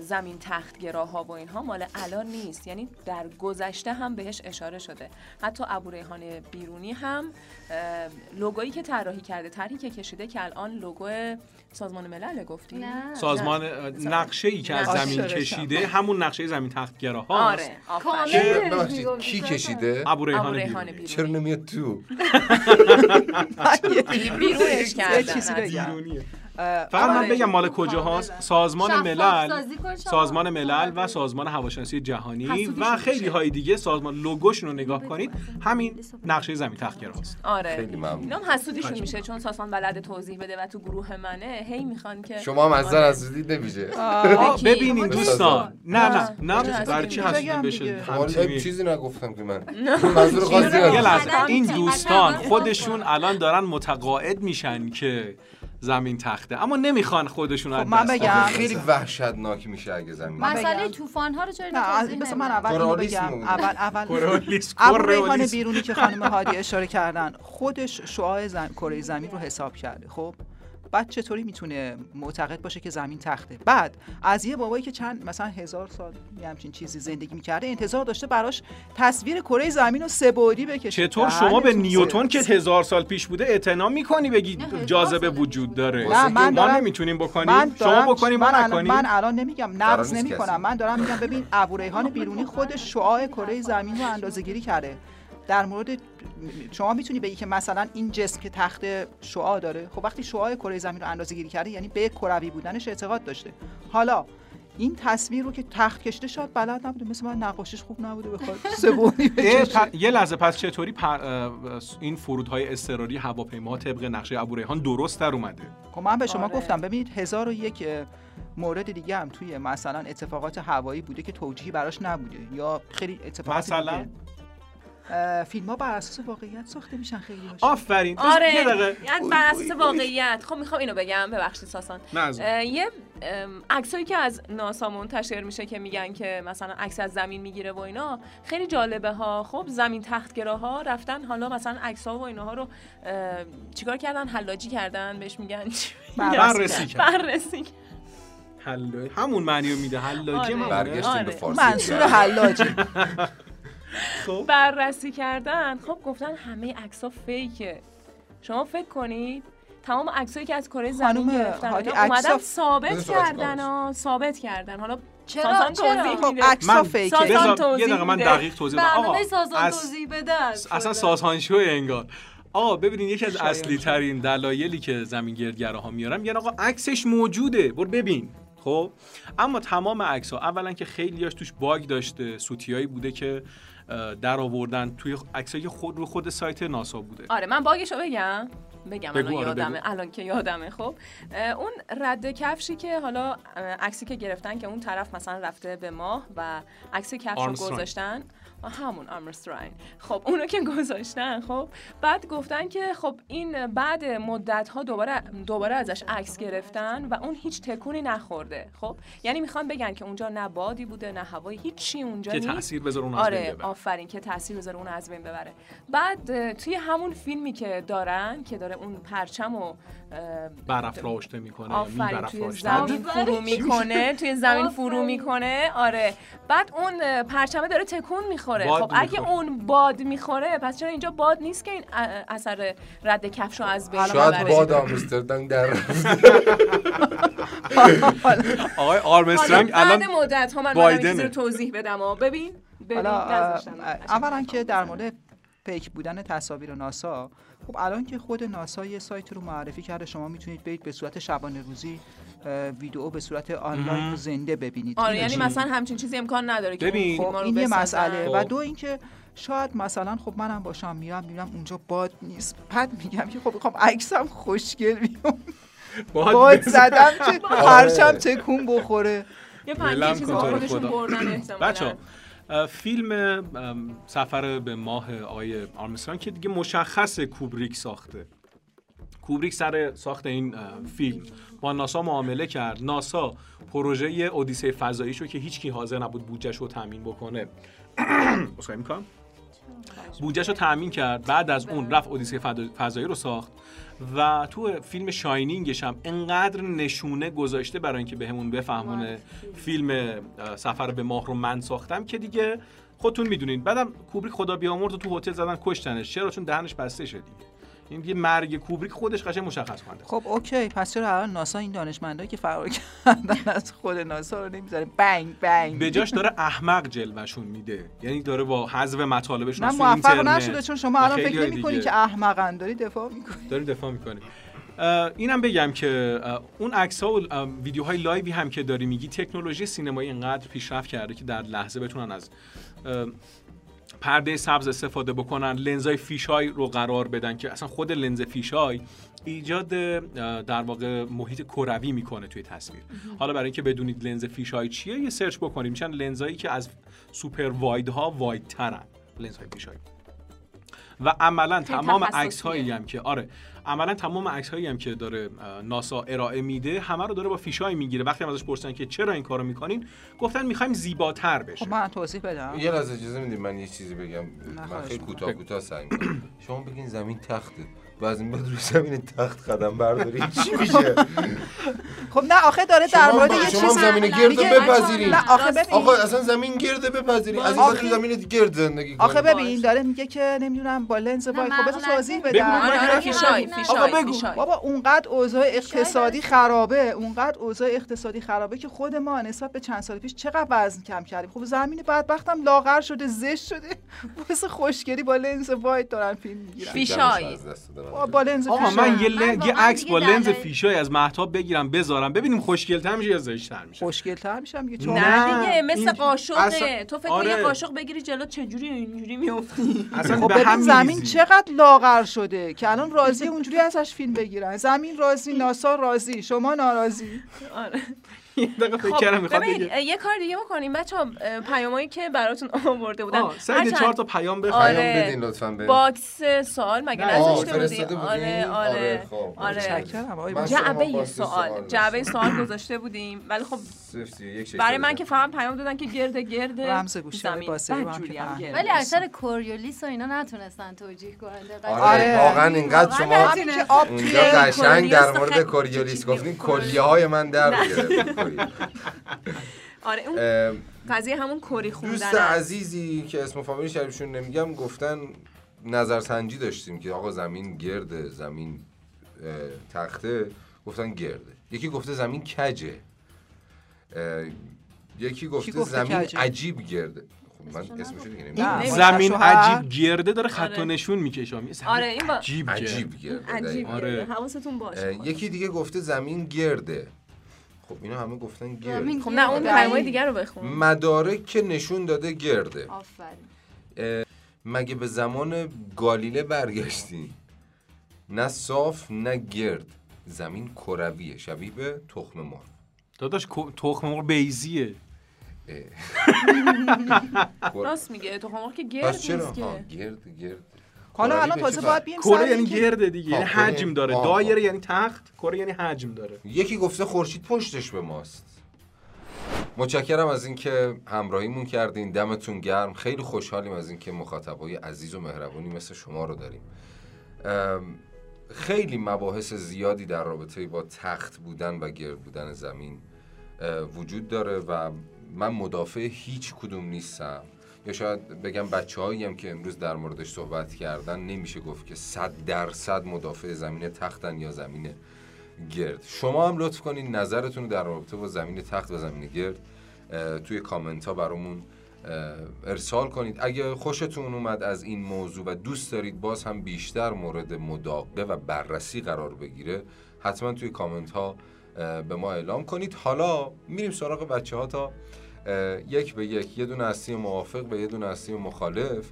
زمین تختگراها و اینها مال الان نیست. یعنی در گذشته هم بهش اشاره شده. حتی ابو ریحان بیرونی هم لوگویی که طراحی کرده طرحی که کشیده که الان لوگو سازمان ملل گفتی نه. سازمان نقشه ای که از زمین کشیده همون نقشه زمین تختگراها آره کی کشیده؟ ابو ریحان بیرونی. چرا نمیاد تو؟ بیرونش کرده فقط من آره. بگم مال کجا هاست سازمان ملل. سازمان ملل و سازمان هواشناسی جهانی و خیلی های دیگه سازمان لوگوشون رو نگاه کنید. همین نقشه زمین تخت هاست آره. خیلی ممنون. حسودیشون میشه چون سازمان بلد توضیح بده و تو گروه منه هی می‌خوان که شما هم از نظر حسودی نمیشه. ببینین دوستان. نه نه. نه برای چی حسودی بشه چیزی نگفتم که من. منظور خاصی این دوستان خودشون الان دارن متقاعد میشن که زمین تخته. اما نمی‌خوان خودشون خب من بگم. خیلی وحشتناک میشه اگه زمین مسئله طوفان ها رو نه مثلا من اول بگم. اول اول ریحان بیرونی که خانم هادی اشاره کردن خودش شعاع کره زمین رو حساب کرده خب؟ بعد چطوری می‌تونه معتقد باشه که زمین تخته؟ بعد از یه بابایی که چند مثلا هزار سال یه همچین چیزی زندگی می‌کرده انتظار داشته براش تصویر کره زمین رو سه بعدی بکشه. چطور شما به نیوتن که هزار سال پیش بوده اعتنا می‌کنی بگی جاذبه وجود داره؟ نه من ما نمی‌تونیم بکنیم. شما بکنیم من نکنیم. من الان نمیگم نقض نمی‌کنم. من دارم میگم ببین ابو ریحان بیرونی خودش شعاع کره زمین رو اندازه‌گیری کرده. در مورد شما می‌تونی بگی که مثلا این جسم که تخت شعاع داره خب وقتی شعاع کره زمین رو اندازه گیری کرده یعنی به کروی بودنش اعتقاد داشته. حالا این تصویر رو که تخت کشته شد بلد نبوده مثل من نقاشیش خوب نبوده بخواد سبونی یه لحظه پس چطوری این فرودهای اضطراری هواپیما طبق نقشه ابو ریحان درست در اومده؟ خب من به شما آره. گفتم ببینید هزار و یک مورد دیگه هم توی مثلا اتفاقات هوایی بوده که توجیهی براش نبوده یا خیلی اتفاقات مثلا؟ فیلم ها بر اساس واقعیت ساخته میشن خیلی آفرین. آره. یعنی بر اساس واقعیت. خب می‌خوام اینو بگم. ببخشید ساسان. یه عکسایی که از ناسا منتشر میشه که میگن که مثلا عکس از زمین می‌گیره و اینا خیلی جالبه ها. خب زمین تختگراها رفتن حالا مثلا عکس ها و اینها رو چیکار کردن؟ حلاجی کردن بهش میگن. بررسی کردن. بررسی همون معنی رو میده. حلاجی آره. برگشتیم به فارسی. منصور حلاجی. خب. بررسی کردن. خب گفتن همه عکس ها فیکه. شما فکر کنید تمام عکسایی که از کره زمین گرفتن اومدن ثابت کردن ثابت کردن. حالا چرا؟ چرا؟ خب عکسا فیک یه دقیقه من دقیق توضیح بدم. آقا سازان توضیح بده اصلا سازان شو انگار. آقا ببینین یکی از اصلی ترین دلایلی که زمین گردگره ها میارم میگن آقا عکسش موجوده. برو ببین. خب؟ اما تمام عکس ها اولا که خیلیاش توش باگ داشته سوتیایی بوده که در آوردن توی عکسایی خود رو خود سایت ناسا بوده. آره من باگشو بگم. بگم الان آره، یادمه. الان که یادمه خب. اون رد کفشی که حالا عکسی که گرفتن که اون طرف مثلا رفته به ماه و عکس کفش رو گذاشتن. همون آرمستراین خب اونو که گذاشتن خب بعد گفتن که خب این بعد مدت ها دوباره دوباره ازش عکس گرفتن و اون هیچ تکونی نخورده خب؟ یعنی می‌خوان بگن که اونجا نه بادی بوده نه هوایی هیچی اونجا که تاثیر بذاره اون از آره آفرین که تاثیر بذاره اون از بین ببره. بعد توی همون فیلمی که دارن که داره اون پرچم و برافراشته می‌کنه آفرین توی زمین فرو می‌کنه توی زمین فرو می‌کنه. آره. بعد اون پرچمه داره تکون می‌خوره. خب اگه اون باد می‌خوره پس چرا اینجا باد نیست که این اثر رد کفش رو از بین شاید باد آمستردام در آقای آرمسترانگ الان مدت ها من توضیح بدم ببین ببین اولا که در مورد پیک بودن تصاویر ناسا. خب الان که خود ناسا یه سایت رو معرفی کرده شما می‌تونید برید به صورت شبانه روزی ویدیو به صورت آنلاین زنده ببینید. آره یعنی مثلا همچین چیزی امکان نداره که ببین. خب این یه مسئله. و دو اینکه شاید مثلا خب منم باشم میرم میرم اونجا باد نیست. بعد میگم که خب می‌خوام عکسم خوشگل بیام باد زدم که پرچم. تکون بخوره. یه پنجه چیزی خودشون بردن بچه فیلم سفر به ماه آقای آرمستران که دیگه مشخص کوبریک ساخته. کوبریک سر ساخت این فیلم. با ناسا معامله کرد. ناسا پروژه اودیسه فضایی شو که هیچکی حاضر نبود بودجهش رو تامین بکنه می‌کنم؟ بودجهش رو تامین کرد بعد از اون رفت اودیسه فضایی رو ساخت و تو فیلم شاینینگش هم انقدر نشونه گذاشته برای اینکه بهمون بفهمونه فیلم سفر به ماه رو من ساختم که دیگه خودتون می‌دونین بعدم کوبریک خدا بیامرز تو هتل زدن کشتنش. چرا؟ چون دهنش بسته شد دیگه. این یه مرگ کوبریک خودش قشنگ مشخص کننده. خب اوکی. پس چرا الان ناسا این دانشمندایی که فرار کردن از خود ناسا رو نمی‌ذاره؟ بنگ بنگ. به جاش داره احمق جلوشون میده. یعنی داره با حذف مطالبشون نه موفق نشده چون شما الان فکر نمی‌کنی که احمقن. داری دفاع می‌کنی داری دفاع می‌کنی اینم بگم که اون عکس ها و ویدیوهای live ی هم که داری میگی تکنولوژی سینمایی اینقدر پیشرفت کرده که در لحظه بتونن از پرده سبز استفاده بکنن لنزای fisheye رو قرار بدن که اصلا خود لنز fisheye ایجاد در واقع محیط کروی می‌کنه توی تصویر. حالا برای اینکه بدونید لنز fisheye چیه یه search بکنید میشن لنزایی که از سوپر واید ها واید ترن لنز های فیشای. و عملا تمام عکس هایی هم که آره. عملا تمام عکس هایی هم که داره ناسا ارائه میده همه رو داره با فیشای می‌گیره. وقتی هم ازش پرسیدن که چرا این کارو می‌کنین گفتن می‌خوایم زیباتر بشه. خب من توضیح بدم. یه لحظه اجازه می‌دید من یه چیزی بگم. من خیلی کوتاه کوتاه سعی شما بگین زمین تخته. و از این بعد روی زمین تخت قدم برداری. چی میشه؟ خب نه آخه داره در مورد یه چیز شما زمین گرد بپذیرین. نه آخه ببین آقا اصلا زمین گرد بپذیرین. از این وقت زمین گرد زندگی آخه ببین داره میگه که نمی‌دونم با لنز وای خب بذار توضیح بدم. فیشای فیشای بابا اونقدر اوضاع اقتصادی خرابه اونقدر اوضاع اقتصادی خرابه که خود ما نسبت به چند سال پیش چقدر وزن کم کردیم. خب زمین بدبختم لاغر شده زشت شده. واسه خوشگلی با لنز واید دارن فیلم می‌گیرن. فیشای. با لنز آقا من یه, یه عکس با لنز فیشای از مهتاب بگیرم بذارم. ببینیم خوشگل‌تر میشه یا زشت‌تر میشه؟ خوشگل‌تر میشم دیگه نه دیگه مثل قاشقه تو فکر کن یه آره. قاشق بگیری جلو چجوری اینجوری میافتی؟ اصلا خب به زمین چقدر لاغر شده که الان راضی اونجوری ازش فیلم بگیرن. زمین راضی ناسا راضی شما ناراضی؟ آره. یه دقیقه فکر خب، کردم می‌خواد یه کار دیگه بکنیم. بچه‌ها پیامایی که براتون آورده بودن سعید چهار تا پیام بفرستید آره. پیام بدین لطفا به box سوال مگه نذاشته بودی؟ آره آره خب. آره. جعبه سوال. جعبه سوال گذاشته بودیم. ولی خب برای من که فقط پیام دادن که گرد گرد رمز گوشه باسری ولی اکثر کوریولیس و اینا نتونستن توجیه کننده آره واقعا اینقدر شما اونجا قشنگ در مورد کوریولیس گفتین کلیه های من در آره اون قضیه همون کری خوندن دوست عزیزی که اسم فامیل شریفشون نمیگم گفتن نظرسنجی داشتیم که آقا زمین گرده زمین تخته. گفتن گرده. یکی گفته زمین کجه. یکی گفته زمین عجیب گرده. خب من اسمشو دیگه زمین عجیب گرده داره خط و آره. نشون می‌کشه. آره این با... عجیب عجیب گرده. آره. حواستون باشه. یکی دیگه گفته زمین گرده. خب اینا همه گفتن گرد. خب نه اون پیمای دیگر رو بخون. مدارک که نشون داده گرده. آفرین. مگه به زمان گالیله برگشتین نه صاف نه گرد. زمین کرویه شبیه به تخم مرغ. داداش تخم مرغ بیزیه راست میگه تخم مرغ که گرد نیست که. گرد گرد. حالا الان تازه باید بیم کره یعنی گرده دیگه یعنی حجم داره. دایره یعنی تخت کره یعنی حجم داره. یکی گفته خورشید پشتش به ماست. متشکرم از اینکه همراهیمون کردین. دمتون گرم. خیلی خوشحالیم از اینکه مخاطبای عزیز و مهربونی مثل شما رو داریم. خیلی مباحث زیادی در رابطه با تخت بودن و گرد بودن زمین وجود داره و من مدافع هیچ کدوم نیستم. یا شاید بگم بچه هایی هم که امروز در موردش صحبت کردن نمیشه گفت که صد درصد مدافع زمین تختن یا زمین گرد. شما هم لطف کنین نظرتون در رابطه با زمین تخت و زمین گرد توی کامنت ها برامون ارسال کنید. اگه خوشتون اومد از این موضوع و دوست دارید باز هم بیشتر مورد مداقه و بررسی قرار بگیره حتما توی کامنت ها به ما اعلام کنید. حالا میریم سراغ بچه ها تا یک به یک یه دونه هستی موافق و یه دونه هستی مخالف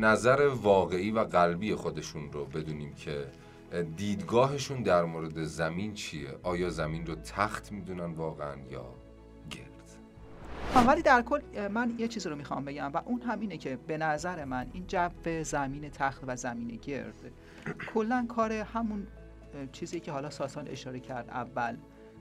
نظر واقعی و قلبی خودشون رو بدونیم که دیدگاهشون در مورد زمین چیه؟ آیا زمین رو تخت می‌دونن واقعا یا ولی در کل من یه چیزی رو می‌خوام بگم و اون همینه که به نظر من این جو زمین تخت و زمین گرد کلا کار همون چیزی که حالا ساسان اشاره کرد اول.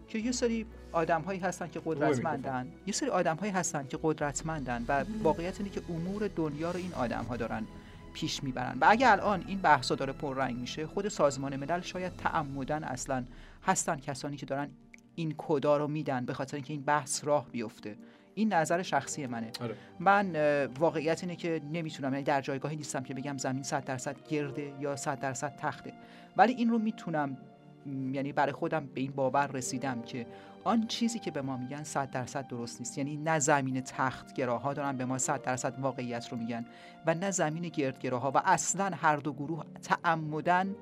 که یه سری آدم هایی هستن که قدرتمندن. یه سری آدم هایی هستن که قدرتمندن و واقعیت اینه که امور دنیا رو این آدم ها دارن پیش می‌برن. و اگه الان این بحثا داره پررنگ میشه خود سازمان ملل شاید تعمدن اصلا هستن کسانی که دارن این کدا رو میدن به خاطر اینکه این بحث راه بیفته. این نظر شخصی منه. آره. من واقعیت اینه که نمی‌تونم یعنی در جایگاهی نیستم که بگم زمین 100 درصد گرده یا 100 درصد تخته. ولی این رو می‌تونم یعنی برای خودم به این باور رسیدم که آن چیزی که به ما میگن 100 درصد درست نیست. یعنی نه زمین تخت گراها دارن به ما 100 درصد واقعیت رو میگن و نه زمین گردگراها و اصلا هر دو گروه تعمدن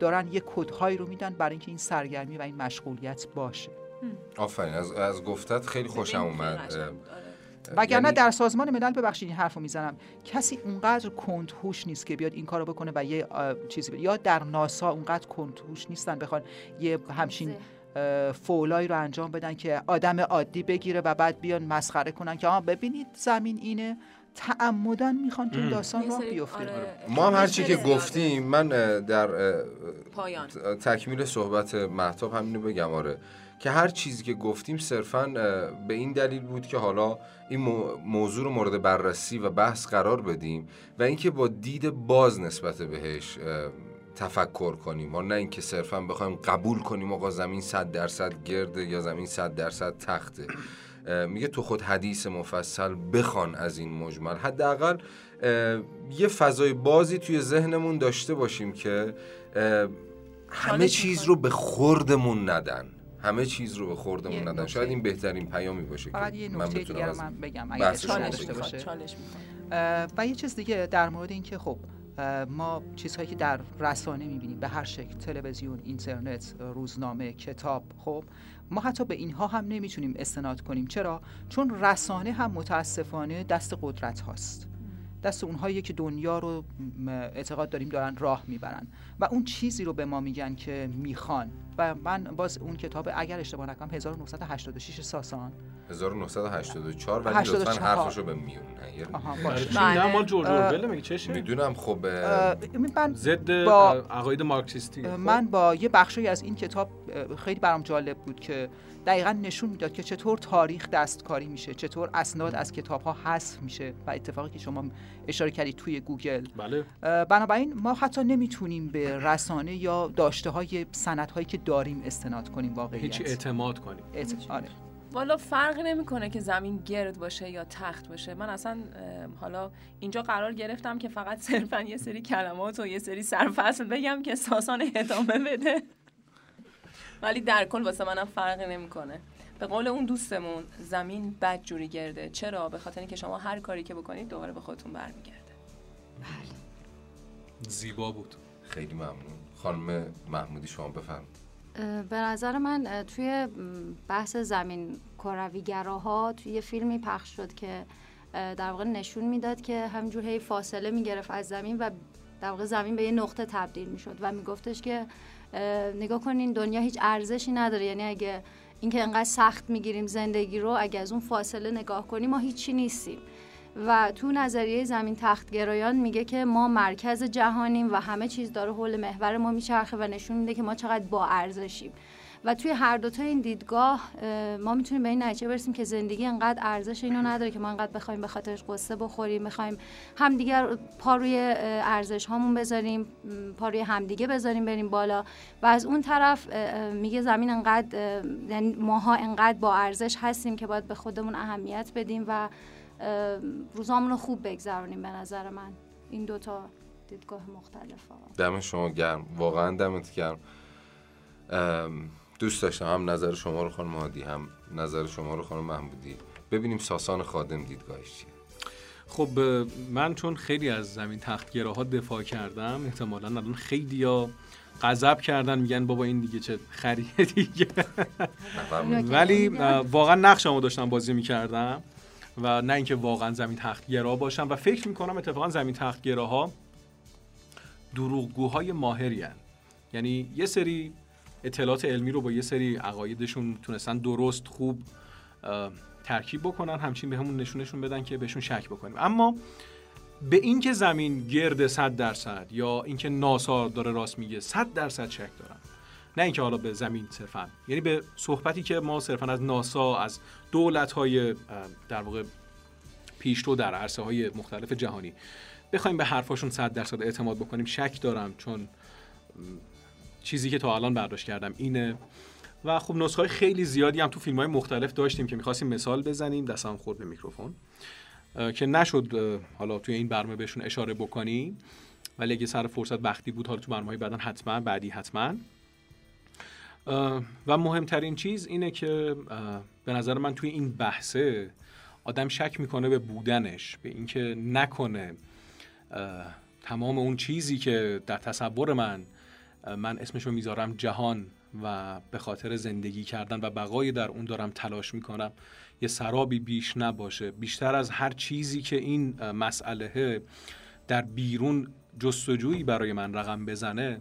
دارن یه کدهایی رو میدن برای اینکه این سرگرمی و این مشغولیت باشه. آفرین از, از گفتت خیلی خوشم اومد. وگرنه یعنی... در سازمان ملل ببخشید این حرفو می‌زنم. کسی اونقدر کنتوش نیست که بیاد این کارو بکنه و یه چیزی یا در ناسا اونقدر کنتوش نیستن بخوان یه همچین فولایی رو انجام بدن که آدم عادی بگیره و بعد بیان مسخره کنن که آها ببینید زمین اینه. تعمدن می‌خوان تو داستان راه بیفته آره. ما هم هرچی که گفتیم من در پایان. تکمیل صحبت محتاب همینو بگم آره. که هر چیزی که گفتیم صرفا به این دلیل بود که حالا این موضوع رو مورد بررسی و بحث قرار بدیم و اینکه با دید باز نسبت بهش تفکر کنیم. و نه اینکه صرفا بخوایم قبول کنیم آقا زمین صد درصد گرده یا زمین صد درصد تخته. میگه تو خود حدیث مفصل بخوان از این مجمل. حداقل یه فضای بازی توی ذهنمون داشته باشیم که همه چیز رو به خوردمون ندن. همه چیز رو به خوردمون ندن. شاید این بهترین پیامی باشه فقط یه نکته دیگه من بگم. اگه چالش باشه و یه چیز دیگه در مورد اینکه خب ما چیزهایی که در رسانه می‌بینیم به هر شکل تلویزیون اینترنت روزنامه کتاب خب ما حتی به اینها هم نمی‌تونیم استناد کنیم. چرا؟ چون رسانه هم متاسفانه دست قدرت هاست. دست اونهایی که دنیا رو اعتقاد داریم دارن راه می‌برن. و اون چیزی رو به ما میگن که می‌خوان. و من باز اون کتاب اگر اشتباه نکنم 1986 ساسان. 1984 ولی لطفا حرفشو به میون نه. مال جورج اوروول میگه چشه؟ می‌دونم خب من ضد با عقاید مارکسیستی. خب. من با یه بخشی از این کتاب خیلی برام جالب بود که دقیقا نشون می‌داد که چطور تاریخ دستکاری میشه چطور اسناد از کتاب ها حذف میشه و اتفاقی که شما اشاره کردید توی گوگل. بله. بنابراین ما حتی نمی‌تونیم به رسانه یا داشته های سند هایی که داریم استناد کنیم واقعیت. هیچ اعتماد کنیم. آره. والا فرقی نمی‌کنه که زمین گرد باشه یا تخت باشه. من اصلا حالا اینجا قرار گرفتم که فقط صرفا یه سری کلمات و یه سری سرفصل بگم که ساسان ادامه بده. ولی در کل واسه منم فرقی نمی‌کنه. به قول اون دوستمون زمین بد جوری گرده. چرا؟ به خاطر اینکه شما هر کاری که بکنید دوباره به خودتون برمیگرده. بله. زیبا بود. خیلی ممنون. خانم محمودی شما بفرمایید. به نظر من توی بحث زمین کرویگراها توی یه فیلمی پخش شد که در واقع نشون می‌داد که همجور هی فاصله می‌گرفت از زمین و در واقع زمین به یه نقطه تبدیل می‌شد و میگفتش که نگاه کنین دنیا هیچ ارزشی نداره. یعنی اگه اینکه انقدر سخت می‌گیریم زندگی رو اگه از اون فاصله نگاه کنیم ما هیچی نیستیم. و تو نظریه زمین تخت گرایان میگه که ما مرکز جهانیم و همه چیز داره حول محور ما میچرخه و نشون میده که ما چقدر با ارزشیم. و توی هر دوتا این دیدگاه ما می‌تونیم به این نتیجه برسیم که زندگی انقدر ارزش اینو نداره که ما انقدر بخوایم به خاطرش قصه بخوریم بخوایم همدیگر پا روی ارزش هامون بذاریم پا روی همدیگه بذاریم بریم بالا. و از اون طرف میگه زمین انقدر یعنی ماها انقدر با ارزش هستیم که باید به خودمون اهمیت بدیم و روزامون رو خوب بگذرونیم به نظر من. این دوتا دیدگاه مختلف. دم شما گرم. واقعا دمت گرم. دوست داشتم هم نظر شما رو خانم هادی هم نظر شما رو خانم محمودی. ببینیم ساسان خادم دیدگاهش چیه. خب من چون خیلی از زمین ها دفاع کردم احتمالا الان خیلی ها غضب کردن میگن بابا این دیگه چه خریه دیگه. ولی واقعا نقشمو داشتم بازی می‌کردم و نه اینکه واقعا زمین تختگرا باشم و فکر می‌کنم اتفاقا زمین تختگراها دروغگوهای ماهری هن. یعنی یه سری اطلاعات علمی رو با یه سری عقایدشون تونستن درست خوب ترکیب بکنن. همچین به همون نشونشون بدن که بهشون شک بکنیم. اما به اینکه زمین گرد 100 درصد یا اینکه ناسا داره راست میگه 100 درصد شک دارم نه اینکه حالا به زمین صرفا. یعنی به صحبتی که ما صرفا از ناسا از دولت های در واقع پیشرو در عرصه های مختلف جهانی بخوایم به حرفاشون 100 درصد اعتماد بکنیم شک دارم چون چیزی که تا الان برداشت کردم اینه. و خب نسخه های خیلی زیادی هم تو فیلم های مختلف داشتیم که می‌خواستیم مثال بزنیم. دستم خورد به میکروفون. که نشد حالا توی این برنامه بهشون اشاره بکنیم ولی اگه سر فرصت وقتی بود حالا تو برنامه بعدا حتما بعدی حتما. و مهمترین چیز اینه که به نظر من توی این بحثه آدم شک می‌کنه به بودنش به اینکه نکنه تمام اون چیزی که در تصور من من اسمشو می‌ذارم جهان و به خاطر زندگی کردن و بقای در اون دارم تلاش می‌کنم یه سرابی بیش نباشه. بیشتر از هر چیزی که این مسئله در بیرون جستجویی برای من رقم بزنه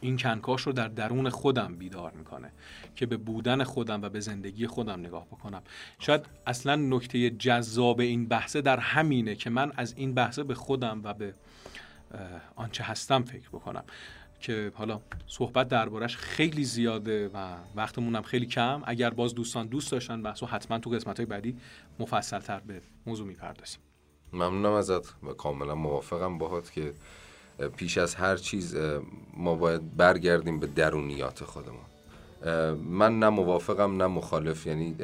این کنکاش رو در درون خودم بیدار می‌کنه که به بودن خودم و به زندگی خودم نگاه بکنم. شاید اصلا نکته جذاب این بحثه در همینه که من از این بحثه به خودم و به آنچه هستم فکر بکنم. که حالا صحبت دربارش خیلی زیاده و وقتمون خیلی کم. اگر باز دوستان دوست داشتن بحثو حتما تو قسمت های بعدی مفصل تر به موضوع می‌پردازیم. ممنونم ازت و کاملا موافقم باهات که پیش از هر چیز ما باید برگردیم به درونیات خودمون. من نه موافقم نه مخالف. یعنی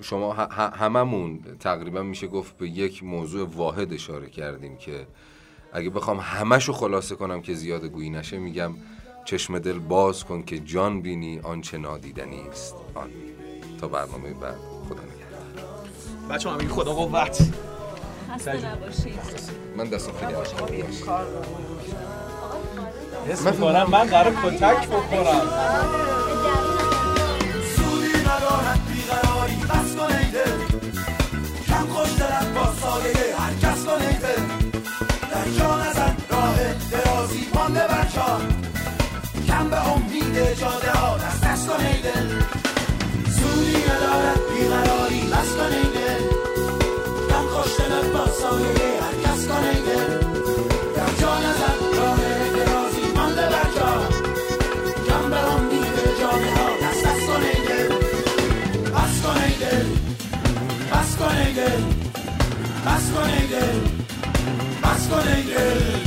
شما هممون تقریبا میشه گفت به یک موضوع واحد اشاره کردیم که اگه بخوام همشو خلاصه کنم که زیاد گویی نشه میگم چشم دل باز کن که جان بینی آنچه نادیدنی است. آن. تا برنامه بعد. خدا نگهدار. بچه همین خدا قوت. خسته نباشید. من دستم خیلی می‌کنم من قرار کتک بخورم. بس کن ای دل بس کن